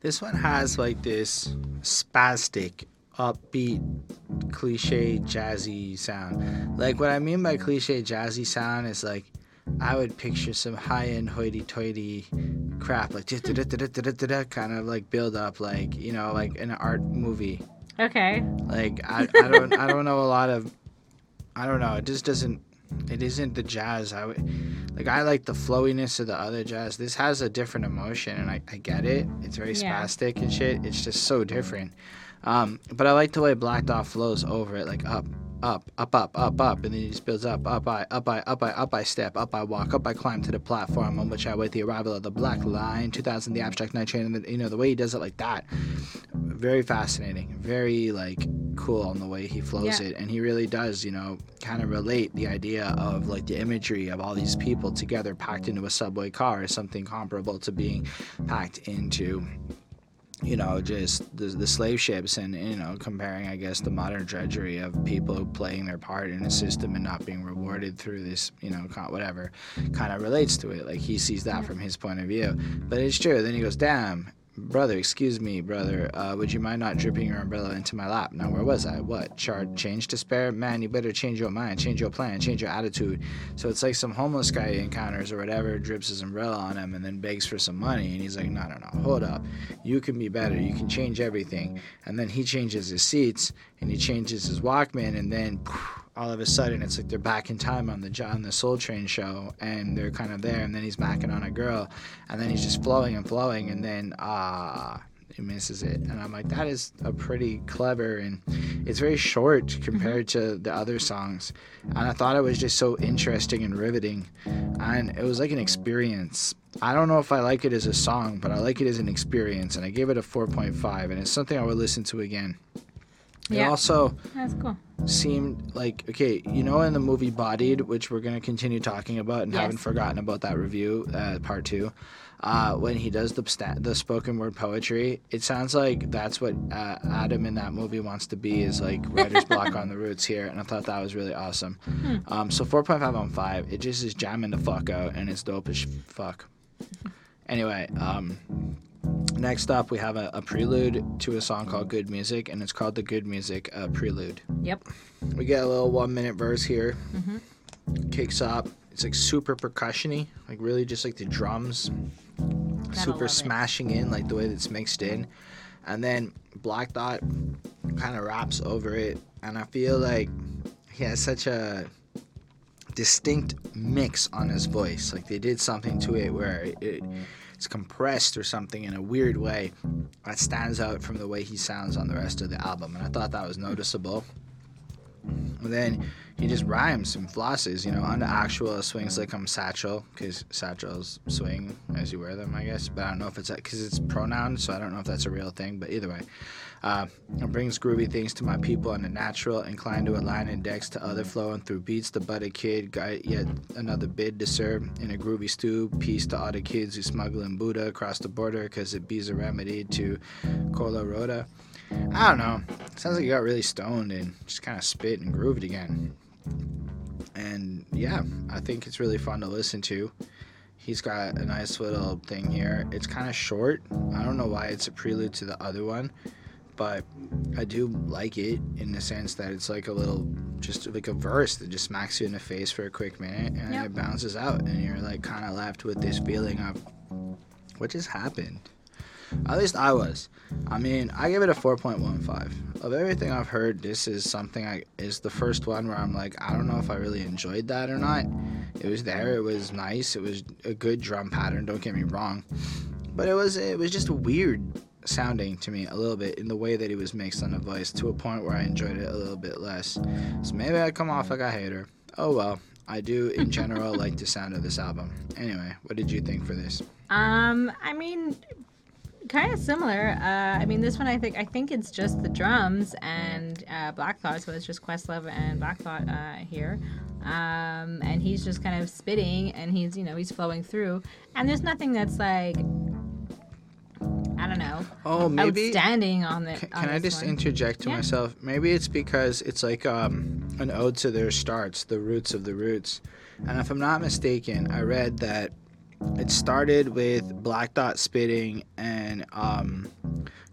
This one has like this spastic upbeat, cliche, jazzy sound. Like what I mean by cliche, jazzy sound is like I would picture some high-end hoity-toity crap, like kind of like build up, like you know, like an art movie. Okay. Like I, I don't I don't know a lot of I don't know. It just doesn't. It isn't the jazz. I would like. I like the flowiness of the other jazz. This has a different emotion, and I, I get it. It's very yeah. spastic and shit. It's just so different. Um, but I like the way Black Dot flows over it, like up, up, up, up, up, up, and then he just builds up, up, I, up, I, up, I, up, I step, up, I walk, up, I climb to the platform on which I wait the arrival of the Black Line, 2000, the Abstract Night Train, and the, you know the way he does it like that, very fascinating, very like cool on the way he flows yeah. it, and he really does, you know, kind of relate the idea of like the imagery of all these people together packed into a subway car is something comparable to being packed into you know, just the, the slave ships and, you know, comparing, I guess, the modern drudgery of people playing their part in a system and not being rewarded through this, you know, whatever, kind of relates to it. Like he sees that from his point of view. But it's true. Then he goes, damn, brother, excuse me, brother, uh, would you mind not dripping your umbrella into my lap? Now, where was I? What? Chart change spare? Man, you better change your mind, change your plan, change your attitude. So it's like some homeless guy he encounters or whatever, drips his umbrella on him and then begs for some money. And he's like, no, no, no, hold up. You can be better. You can change everything. And then he changes his seats and he changes his Walkman and then. Phew, all of a sudden it's like they're back in time on the John the Soul Train show and they're kind of there and then he's backing on a girl and then he's just flowing and flowing and then ah he misses it. And I'm like that is a pretty clever and it's very short compared to the other songs. And I thought it was just so interesting and riveting. And it was like an experience. I don't know if I like it as a song but I like it as an experience and I gave it a 4.5 and it's something I would listen to again yeah. It also That's cool. seemed like okay, you know, in the movie Bodied, which we're gonna continue talking about, and yes. haven't forgotten about that review, uh, part two. Uh, when he does the the spoken word poetry, it sounds like that's what uh, Adam in that movie wants to be is like writer's block on the roots here, and I thought that was really awesome. Hmm. Um, so 4.5 on five, it just is jamming the fuck out, and it's dope as fuck. Anyway, um, Next up, we have a, a, prelude to a song called Good Music, and it's called the Good Music uh, Prelude. Yep. We get a little one minute verse here. Mm-hmm. Kicks up. It's like super percussiony, like really just like the drums, Gotta super smashing it. in, like the way that's mixed in. And then Black Dot kind of raps over it, and I feel like he has such a distinct mix on his voice. Like they did something to it where it, it it's compressed or something in a weird way that stands out from the way he sounds on the rest of the album. And I thought that was noticeable. And then he just rhymes and flosses, you know, on the actual swings like I'm satchel, because satchels swing as you wear them, I guess. But I don't know if it's because it's pronoun, so I don't know if that's a real thing. But either way, uh, it brings groovy things to my people on a natural, inclined to align index to other flowing through beats. The butter kid got yet another bid to serve in a groovy stew. Peace to all the kids who smuggling Buddha across the border because it be's a remedy to Cola Rhoda. I don't know. Sounds like you got really stoned and just kind of spit and grooved again. And yeah, I think it's really fun to listen to. He's got a nice little thing here. It's kind of short. I don't know why it's a prelude to the other one, but I do like it in the sense that it's like a little, just like a verse that just smacks you in the face for a quick minute and Yep. it bounces out, and you're like kind of left with this feeling of what just happened. At least I was. I mean, I give it a 4.15. Of everything I've heard, this is something I is the first one where I'm like, I don't know if I really enjoyed that or not. It was there, it was nice, it was a good drum pattern, don't get me wrong. But it was it was just weird sounding to me a little bit in the way that it was mixed on the voice to a point where I enjoyed it a little bit less. So maybe I come off like a hater. Oh well. I do in general like the sound of this album. Anyway, what did you think for this? Um, I mean, kind of similar. Uh, I mean, this one I think I think it's just the drums and uh, Black Thought, so it's just Questlove and Black Thought uh, here, um, and he's just kind of spitting and he's you know he's flowing through, and there's nothing that's like. I don't know. Oh, maybe standing on the. Can, on can I just one. interject to Yeah. myself? Maybe it's because it's like um, an ode to their starts, the roots of the roots. And if I'm not mistaken, I read that it started with Black Dot spitting and um,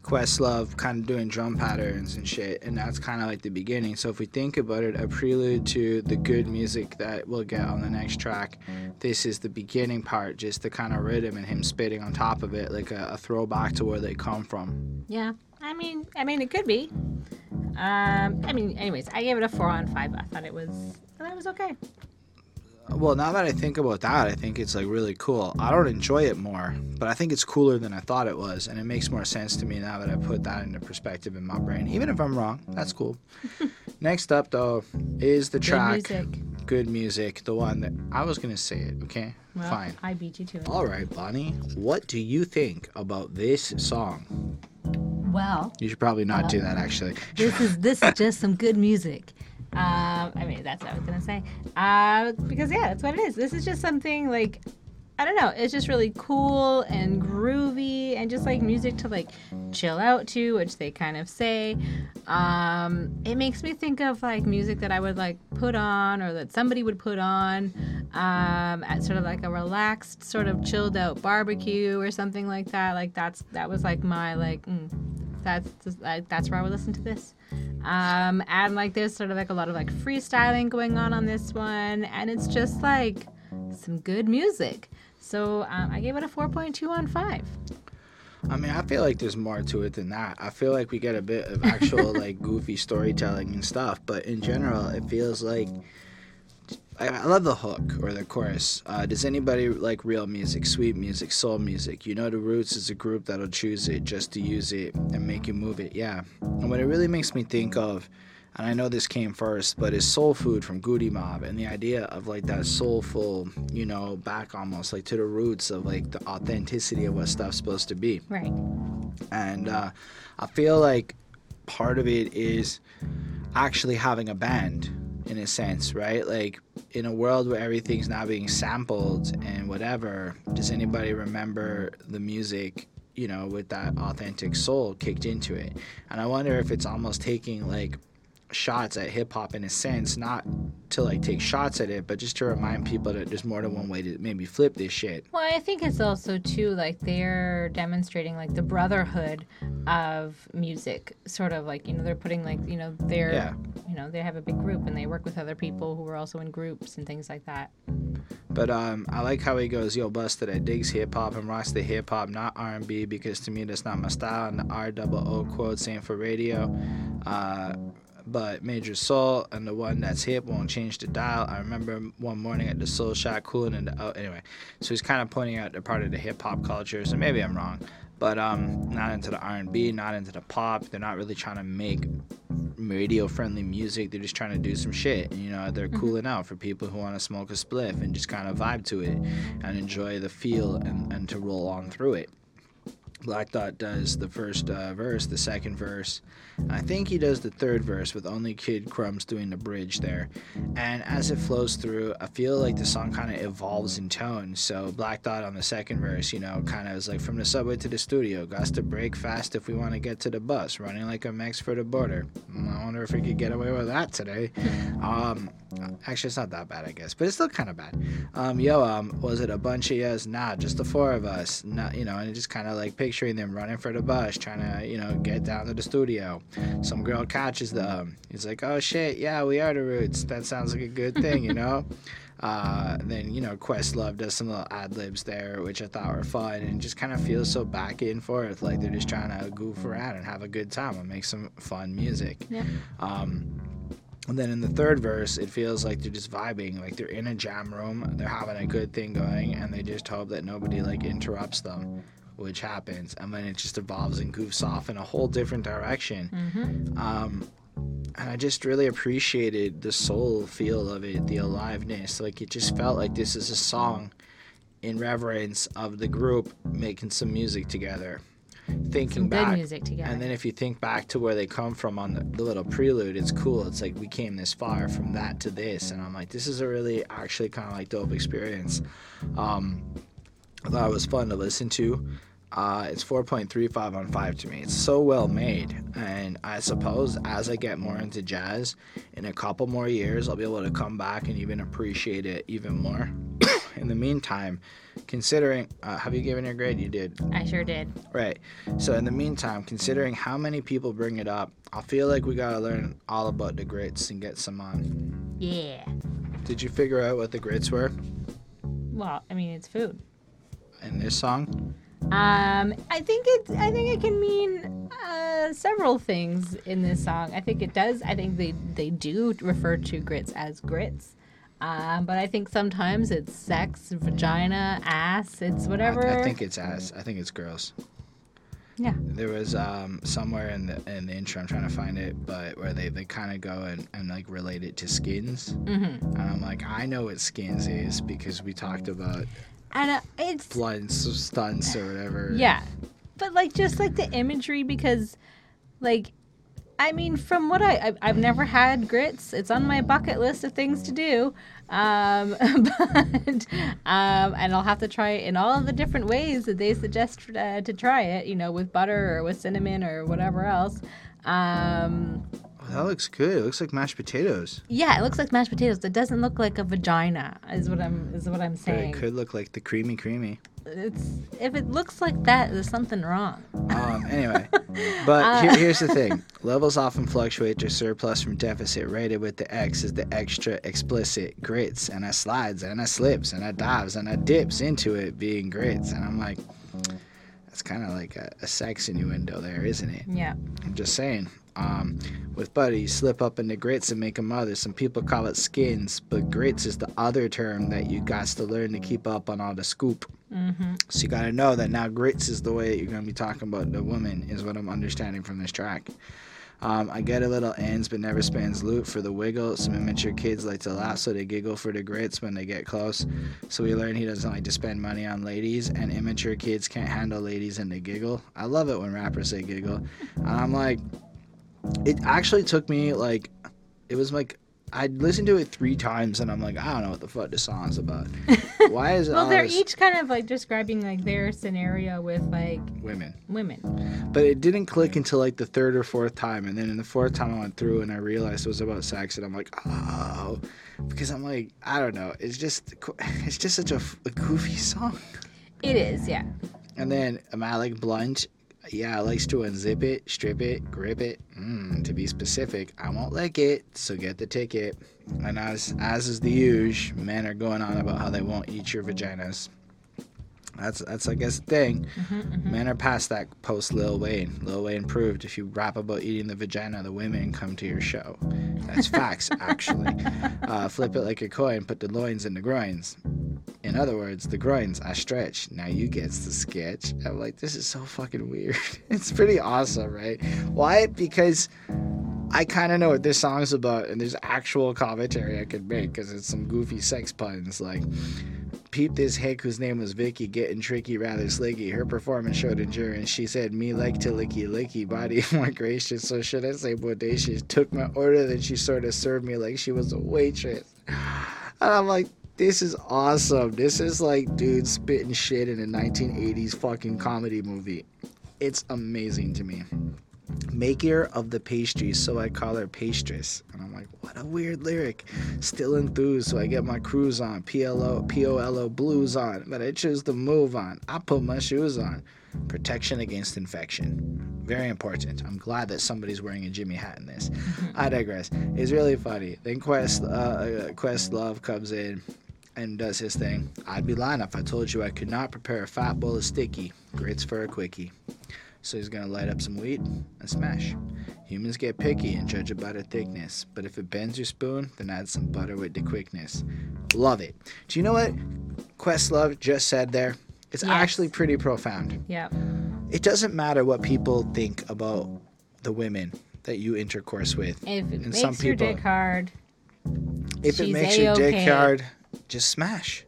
Questlove kind of doing drum patterns and shit, and that's kind of like the beginning. So if we think about it, a prelude to the good music that we'll get on the next track, this is the beginning part, just the kind of rhythm and him spitting on top of it, like a, a throwback to where they come from. Yeah, I mean, I mean, it could be. Um, I mean, anyways, I gave it a four on five. I thought it was, I thought it was okay. Well, now that I think about that, I think it's like really cool. I don't enjoy it more, but I think it's cooler than I thought it was, and it makes more sense to me now that I put that into perspective in my brain. Even if I'm wrong, that's cool. Next up, though, is the track Good music. Good Music, the one that I was gonna say it. Okay, Well, fine. I beat you to it. All right, Bonnie, what do you think about this song? Well, You should probably not do uh, that, actually. this is this is just some good music. Um, I mean, that's what I was gonna say. Uh, because yeah, that's what it is. This is just something like, I don't know. It's just really cool and groovy and just like music to like chill out to, which they kind of say. Um, it makes me think of like music that I would like put on or that somebody would put on um, at sort of like a relaxed, sort of chilled out barbecue or something like that. Like that's that was like my like. Mm, that's like, that's where I would listen to this. Um, and like there's sort of like a lot of like freestyling going on on this one, and it's just like some good music. So um, I gave it a 4.2 on five. I mean, I feel like there's more to it than that. I feel like we get a bit of actual like goofy storytelling and stuff, but in general, it feels like I, I love the hook or the chorus. Uh, does anybody like real music, sweet music, soul music? You know, the Roots is a group that'll choose it just to use it and make you move it. Yeah, and what it really makes me think of. And I know this came first, but is soul food from Goodie Mob and the idea of like that soulful, you know, back almost like to the roots of like the authenticity of what stuff's supposed to be Right. and uh, I feel like part of it is actually having a band in a sense, mm-hmm. right? Like in a world where everything's now being sampled and whatever, does anybody remember the music, you know, with that authentic soul kicked into it? And I wonder if it's almost taking like shots at hip hop in a sense, not to like take shots at it, but just to remind people that there's more than one way to maybe flip this shit. Well, I think it's also too like they're demonstrating like the brotherhood of music, sort of like you know they're putting like you know they're Yeah. you know they have a big group and they work with other people who are also in groups and things like that. But um, I like how he goes, "Yo, Buster that digs hip hop and rocks the hip hop, not R and B, because to me that's not my style." And the R double O quote saying for radio, uh, but Major Soul and the one that's hip won't change the dial. I remember one morning at the Soul Shot cooling in the oh, anyway. So he's kind of pointing out the part of the hip hop culture. So maybe I'm wrong, but um, not into the R and B, not into the pop. They're not really trying to make radio friendly music. They're just trying to do some shit. And, you know, they're cooling out for people who want to smoke a spliff and just kind of vibe to it and enjoy the feel and, and to roll on through it. Black Dot does the first uh, verse, the second verse. I think he does the third verse with only Kid Crumbs doing the bridge there. And as it flows through, I feel like the song kind of evolves in tone. So Black Dot on the second verse, you know, kind of is like from the subway to the studio. Got to break fast if we want to get to the bus. Running like a Mex for the border. Mm, I wonder if we could get away with that today. Um, Actually, it's not that bad, I guess, but it's still kind of bad. Um, yo, um, was it a bunch of us? Nah, just the four of us. Not, you know, and just kind of like picturing them running for the bus, trying to, you know, get down to the studio. Some girl catches them. He's like, oh shit, yeah, we are the Roots. That sounds like a good thing, you know. Uh, then you know Questlove does some little ad libs there, which I thought were fun, and just kind of feels so back and forth, like they're just trying to goof around and have a good time and make some fun music. Yeah. Um, and then in the third verse, it feels like they're just vibing, like they're in a jam room, they're having a good thing going, and they just hope that nobody like interrupts them, which happens, and then it just evolves and goofs off in a whole different direction. Mm-hmm. Um, and I just really appreciated the soul feel of it, the aliveness. Like it just felt like this is a song in reverence of the group making some music together. Thinking Some good back, music together. and then if you think back to where they come from on the, the little prelude, it's cool. It's like we came this far from that to this, and I'm like, this is a really actually kind of like dope experience. Um, I thought it was fun to listen to. Uh, it's 4.35 on 5 to me. It's so well made. And I suppose as I get more into jazz, in a couple more years, I'll be able to come back and even appreciate it even more. In the meantime, considering, uh, have you given your grade? You did. I sure did. Right. So in the meantime, considering how many people bring it up, I feel like we gotta learn all about the grits and get some on. Yeah. Did you figure out what the grits were Well, I mean, it's food. in this song? Um, I think it. I think it can mean uh, several things in this song. I think it does. I think they they do refer to grits as grits. Um, but I think sometimes it's sex, vagina, ass. It's I, whatever. I think it's ass. I think it's girls. Yeah. There was um, somewhere in the in the intro, I'm trying to find it, but where they, they kind of go and, and like relate it to skins. Mm-hmm. And I'm like, I know what skins is because we talked about And uh, it's blunts, stunts, or whatever. Yeah. But like just like the imagery because like I mean from what I I've, I've never had grits. It's on my bucket list of things to do. Um but um and I'll have to try it in all the different ways that they suggest uh, to try it, you know, with butter or with cinnamon or whatever else. Um Oh, that looks good. It looks like mashed potatoes. yeah, it looks like mashed potatoes. It doesn't look like a vagina. Is what I'm is what I'm But saying. it could look like the creamy creamy. It's if it looks like that, there's something wrong. Um, anyway, but here, here's the thing: levels often fluctuate to surplus from deficit. Rated with the X is the extra explicit grits, and I slides and I slips and I dives and I dips into it being grits, and I'm like, that's kind of like a, a sex innuendo there, isn't it? Yeah. I'm just saying. Um, with buddies, slip up into grits and make a mother. Some people call it skins, but grits is the other term that you got to learn to keep up on all the scoop. Mm-hmm. So you got to know that now grits is the way that you're going to be talking about the woman, is what I'm understanding from this track. Um, I get a little ends but never spans loot for the wiggle. Some immature kids like to laugh, so they giggle for the grits when they get close. So we learn he doesn't like to spend money on ladies, and immature kids can't handle ladies and they giggle. I love it when rappers say giggle. And I'm like, it actually took me like, it was like, I listened to it three times and I'm like, I don't know what the fuck this song's about. Why is it Well, they're this each kind of like describing like their scenario with like women? women. But it didn't click until like the third or fourth time, and then in the fourth time I went through and I realized it was about sex, and I'm like, oh, because I'm like, I don't know, it's just, it's just such a goofy song. It is, yeah. And then Malik Blunt, yeah, I likes to unzip it, strip it, grip it. Mm, to be specific, I won't lick it, so get the ticket. And as as is the usual, men are going on about how they won't eat your vaginas. That's that's I guess the thing. Men are past that post Lil Wayne. Lil Wayne proved if you rap about eating the vagina, the women come to your show. That's facts, actually. Uh, flip it like a coin, put the loins in the groins. In other words, the groins I stretch. Now you gets the sketch. I'm like, this is so fucking weird. it's pretty awesome, right? Why? Because I kind of know what this song's about, and there's actual commentary I could make because it's some goofy sex puns like. Peep this hick whose name was Vicky, getting tricky, rather slicky. Her performance showed endurance. She said, Me like to licky licky, body more gracious. So should I say bodacious? Took my order, then she sort of served me like she was a waitress. And I'm like, this is awesome. This is like dude spitting shit in a 1980s fucking comedy movie. It's amazing to me. Maker of the pastries, so I call her pastries. And I'm like, like, what a weird lyric. Still enthused, so I get my cruise on. PLO, POLO blues on, but I choose to move on. I put my shoes on. Protection against infection. Very important. I'm glad that somebody's wearing a Jimmy hat in this. I digress. It's really funny. Then Quest, uh, Questlove comes in and does his thing. I'd be lying if I told you I could not prepare a fat bowl of sticky grits for a quickie. So he's gonna light up some wheat and smash. Humans get picky and judge about its thickness, but if it bends your spoon, then add some butter with the quickness. Love it. Do you know what Questlove just said there? It's Yes. actually pretty profound. Yeah. It doesn't matter what people think about the women that you intercourse with. If it And makes some your people- dick hard, If it makes your dick hard, just smash.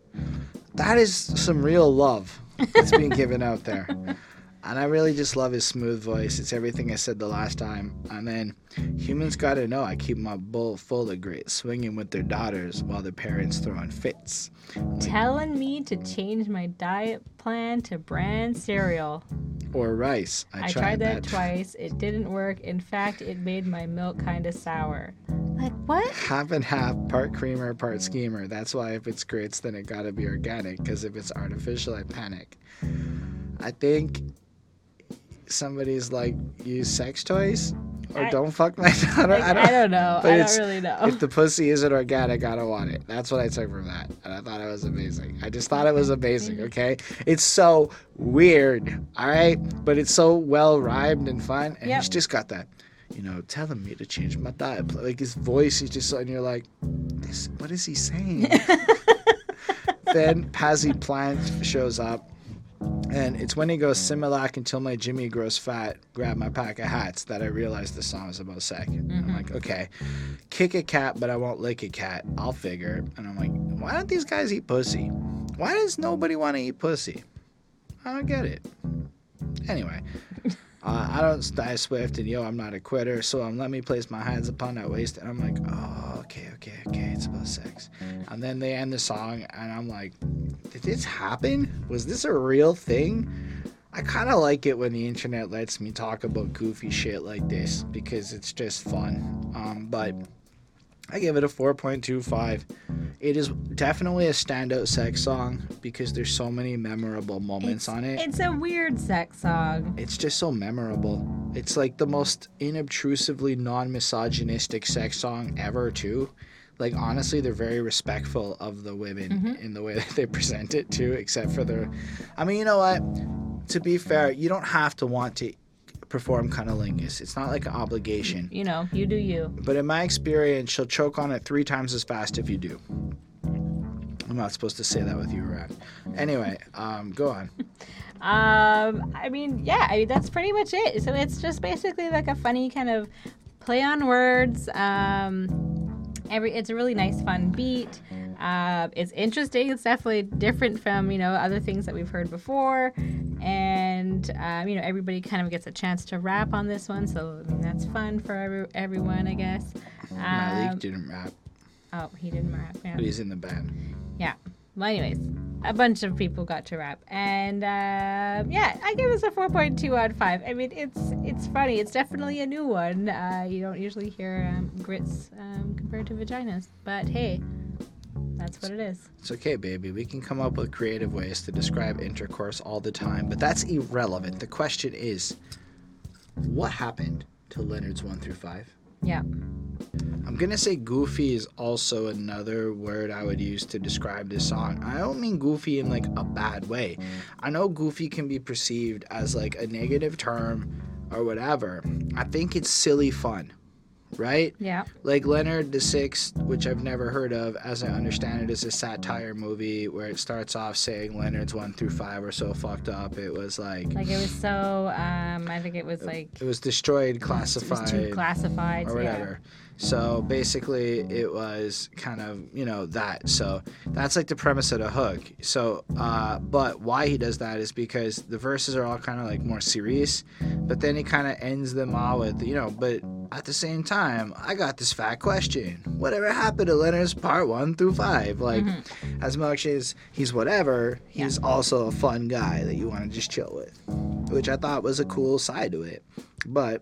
That is some real love that's being given out there. And I really just love his smooth voice. It's everything I said the last time. And then humans got to know I keep my bowl full of grit, swinging with their daughters while their parents throwing fits. telling me to change my diet plan to bran cereal. Or rice. I, I tried that twice. It didn't work. In fact, it made my milk kind of sour. Like what? Half and half, part creamer, part schemer. That's why if it's grits, then it gotta be organic. Because if it's artificial, I panic. I think somebody's like, use sex toys or I- don't fuck my daughter. Like, I, don't, know. but I don't really know. If the pussy isn't organic, I don't want it. That's what I took from that. And I thought it was amazing. I just thought it was amazing, okay? It's so weird, all right? But it's so well rhymed and fun. And Yep. he's just got that, you know, telling me to change my diet. Like his voice is just, and you're like, this, what is he saying? then Pazzy Plant shows up. And it's when he goes Similac until my Jimmy grows fat, grab my pack of hats that I realized the song is about sex. And I'm mm-hmm. like, okay, kick a cat, but I won't lick a cat. I'll figure. And I'm like, why don't these guys eat pussy? Why does nobody want to eat pussy? I don't get it. Anyway, uh, I don't die swift, and yo, I'm not a quitter. So um, let me place my hands upon that waist, and I'm like, oh, okay, okay, okay, it's about sex. And then they end the song, and I'm like, did this happen? Was this a real thing? I kind of like it when the internet lets me talk about goofy shit like this because it's just fun. Um, but I give it a 4.25. It is definitely a standout sex song because there's so many memorable moments on it. It's a weird sex song. It's just so memorable. It's like the most inobtrusively non-misogynistic sex song ever, too. Like honestly, they're very respectful of the women mm-hmm. in the way that they present it too. Except for their, I mean, you know what? To be fair, you don't have to want to perform cunnilingus. It's not like an obligation. You know, you do you. But in my experience, she'll choke on it three times as fast if you do. I'm not supposed to say that with you around. Anyway, um, go on. Um, I mean, yeah, I mean that's pretty much it. So it's just basically like a funny kind of play on words. Um, every it's a really nice, fun beat. Uh, it's interesting. It's definitely different from you know other things that we've heard before, and um, you know everybody kind of gets a chance to rap on this one. So I mean, that's fun for every, everyone, I guess. Malik Um, didn't rap, oh, he didn't rap. Yeah. but he's in the band. Yeah. Well, anyways, a bunch of people got to rap, and uh, yeah, I give this a four point two out of five. I mean, it's it's funny. It's definitely a new one. Uh, you don't usually hear um, grits um, compared to vaginas, but hey, that's what it is. It's okay, baby. We can come up with creative ways to describe intercourse all the time, but that's irrelevant. The question is, what happened to Leonard's one through five? Yeah. I'm gonna say goofy is also another word I would use to describe this song. I don't mean goofy in like a bad way. I know goofy can be perceived as like a negative term or whatever. I think it's silly fun, right? Yeah. Like Leonard the Sixth, which I've never heard of, as I understand it, is a satire movie where it starts off saying Leonard's one through five were so fucked up. It was like Like it was so. Um, I think it was like it was destroyed, it was classified, too classified. or yeah. So basically, it was kind of you know that. So that's like the premise of the hook. So, uh, but why he does that is because the verses are all kind of like more serious, but then he kind of ends them all with you know. But at the same time, I got this fat question: Whatever happened to Leonard's part one through five? Like, as much as he's whatever, he's also a fun guy that you want to just chill with, which I thought was a cool side to it. But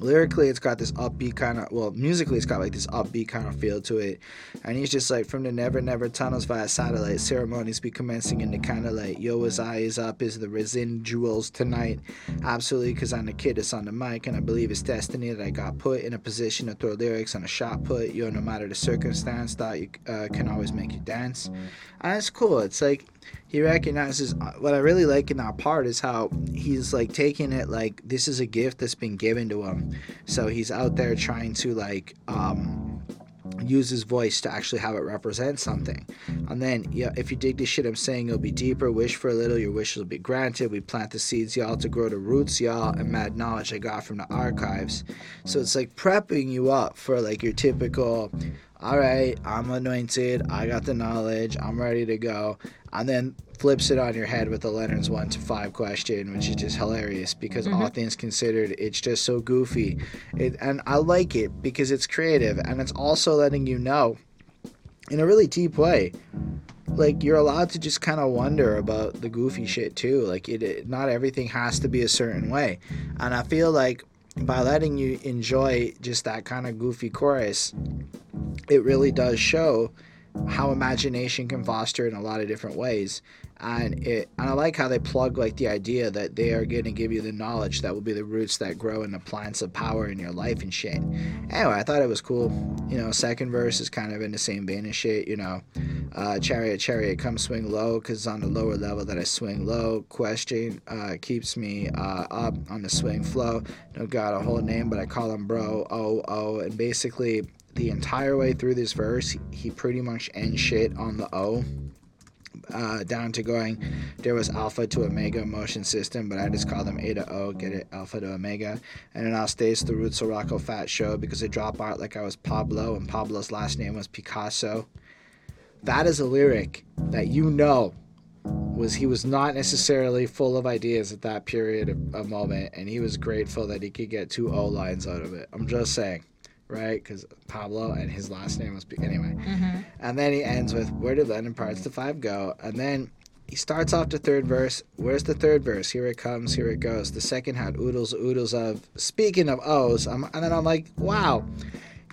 lyrically it's got this upbeat kind of well musically it's got like this upbeat kind of feel to it. And he's just like from the never never tunnels via satellite ceremonies be commencing in the kind of like yo his eyes up is the residuals tonight? Absolutely because i'm the kid that's on the mic and i believe it's destiny that i got put in a position to throw lyrics on a shot put. Yo no matter the circumstance thought you uh, can always make you dance. And it's cool it's like he recognizes uh, what I really like in that part is how he's like taking it like this is a gift that's been given to him. So he's out there trying to like um use his voice to actually have it represent something. And then, yeah, if you dig the shit I'm saying, it'll be deeper. Wish for a little, your wishes will be granted. We plant the seeds, y'all, to grow the roots, y'all, and mad knowledge I got from the archives. So it's like prepping you up for like your typical, all right, I'm anointed, I got the knowledge, I'm ready to go. And then flips it on your head with the Leonard's one to five question, which is just hilarious because Mm-hmm. all things considered, it's just so goofy. It, and I like it because it's creative and it's also letting you know in a really deep way. Like you're allowed to just kind of wonder about the goofy shit too. Like it, it, not everything has to be a certain way. And I feel like by letting you enjoy just that kind of goofy chorus, it really does show how imagination can foster in a lot of different ways and it and I like how they plug like the idea that they are going to give you the knowledge that will be the roots that grow in the plants of power in your life and shit. Anyway, I thought it was cool. You know, second verse is kind of in the same vein as shit. You know, uh, chariot, chariot, come swing low, cause on the lower level that I swing low. Question uh, keeps me uh, up on the swing flow. No got a whole name, but I call him bro. Oh oh, and basically the entire way through this verse, he pretty much ends shit on the O uh, down to going there was alpha to omega motion system but i just call them a to o get it alpha to omega. And it all stays the roots of rocco fat show because they drop out like i was pablo and pablo's last name was picasso. That is a lyric that you know was he was not necessarily full of ideas at that period of, of moment and he was grateful that he could get two o lines out of it. I'm just saying right? Because pablo and his last name was P- anyway. Mm-hmm. And then he ends with where did Leonard parts to five go? And then he starts off the third verse. Where's the third verse? Here it comes here it goes. The second had oodles oodles of speaking of o's I'm, and then i'm like wow.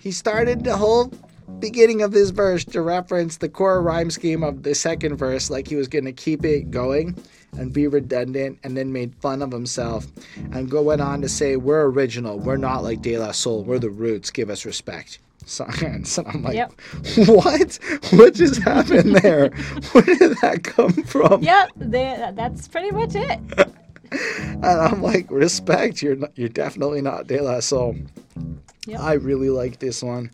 He started the whole beginning of this verse to reference the core rhyme scheme of the second verse like he was going to keep it going and be redundant and then made fun of himself and go went on to say we're original we're not like de la soul we're the roots give us respect so, and so i'm like Yep. what what just happened there where did that come from Yep, they, that's pretty much it. and i'm like respect you're not, you're definitely not de la soul Yep. I really like this one.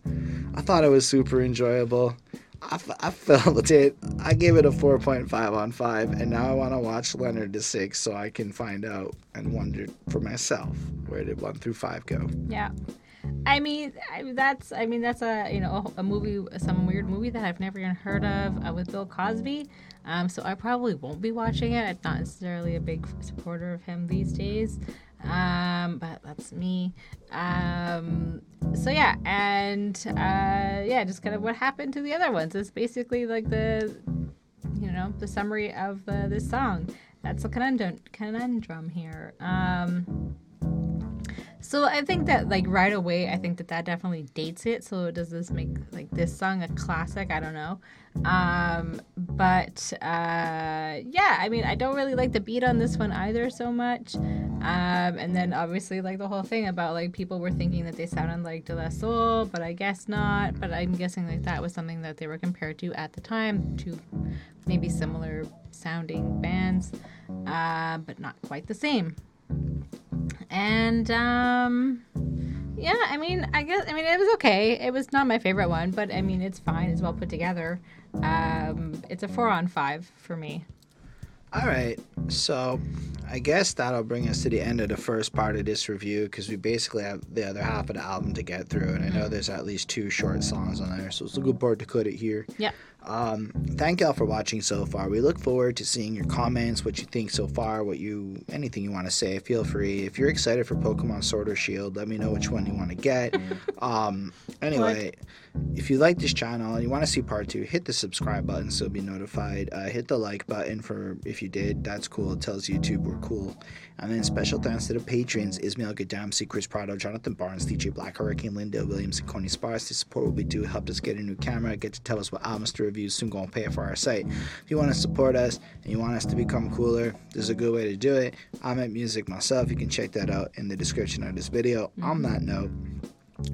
I thought it was super enjoyable. I, I felt it. I gave it a 4.5 on 5, and now I want to watch Leonard to 6 so I can find out and wonder for myself where did 1 through 5 go. Yeah. I mean, I, that's I mean that's a you know a, movie, some weird movie that I've never even heard of uh, with Bill Cosby. Um, so I probably won't be watching it. I'm not necessarily a big supporter of him these days. Um, but that's me. Um, so yeah, and uh, yeah, just kind of what happened to the other ones. It's basically like the you know the summary of uh, this song. That's a conundrum conundrum here. Um, so I think that like right away, I think that that definitely dates it. So does this make like this song a classic? I don't know. Um, but uh, yeah, I mean, I don't really like the beat on this one either so much. Um, and then obviously like the whole thing about like people were thinking that they sounded like De La Soul, but I guess not. But I'm guessing like that was something that they were compared to at the time to maybe similar sounding bands, uh, but not quite the same and um yeah i mean i guess i mean it was okay. It was not my favorite one but i mean it's fine. It's well put together. Um it's a four on five for me. All right, so I guess that'll bring us to the end of the first part of this review because we basically have the other half of the album to get through, and I know there's at least two short songs on there, so it's a good part to cut it here. yeah um, thank y'all for watching so far. We look forward to seeing your comments, what you think so far, what you anything you want to say. Feel free. If you're excited for Pokemon Sword or Shield, let me know which one you want to get. Um, anyway, if you like this channel and you want to see part two, hit the subscribe button so you'll be notified. Uh, hit the like button for if you did. That's cool. It tells YouTube we're cool. And then special thanks to the patrons Ismail Gadamsi, Chris Prado, Jonathan Barnes, DJ Black, Hurricane Linda, Williams, and Coney Spars. The support what we do helped us get a new camera, get to tell us what albums to review, soon going to pay it for our site. If you want to support us and you want us to become cooler, this is a good way to do it. I'm at music myself. You can check that out in the description of this video. On that mm-hmm. note,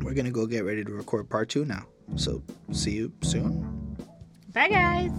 we're going to go get ready to record part two now. So see you soon. Bye, guys.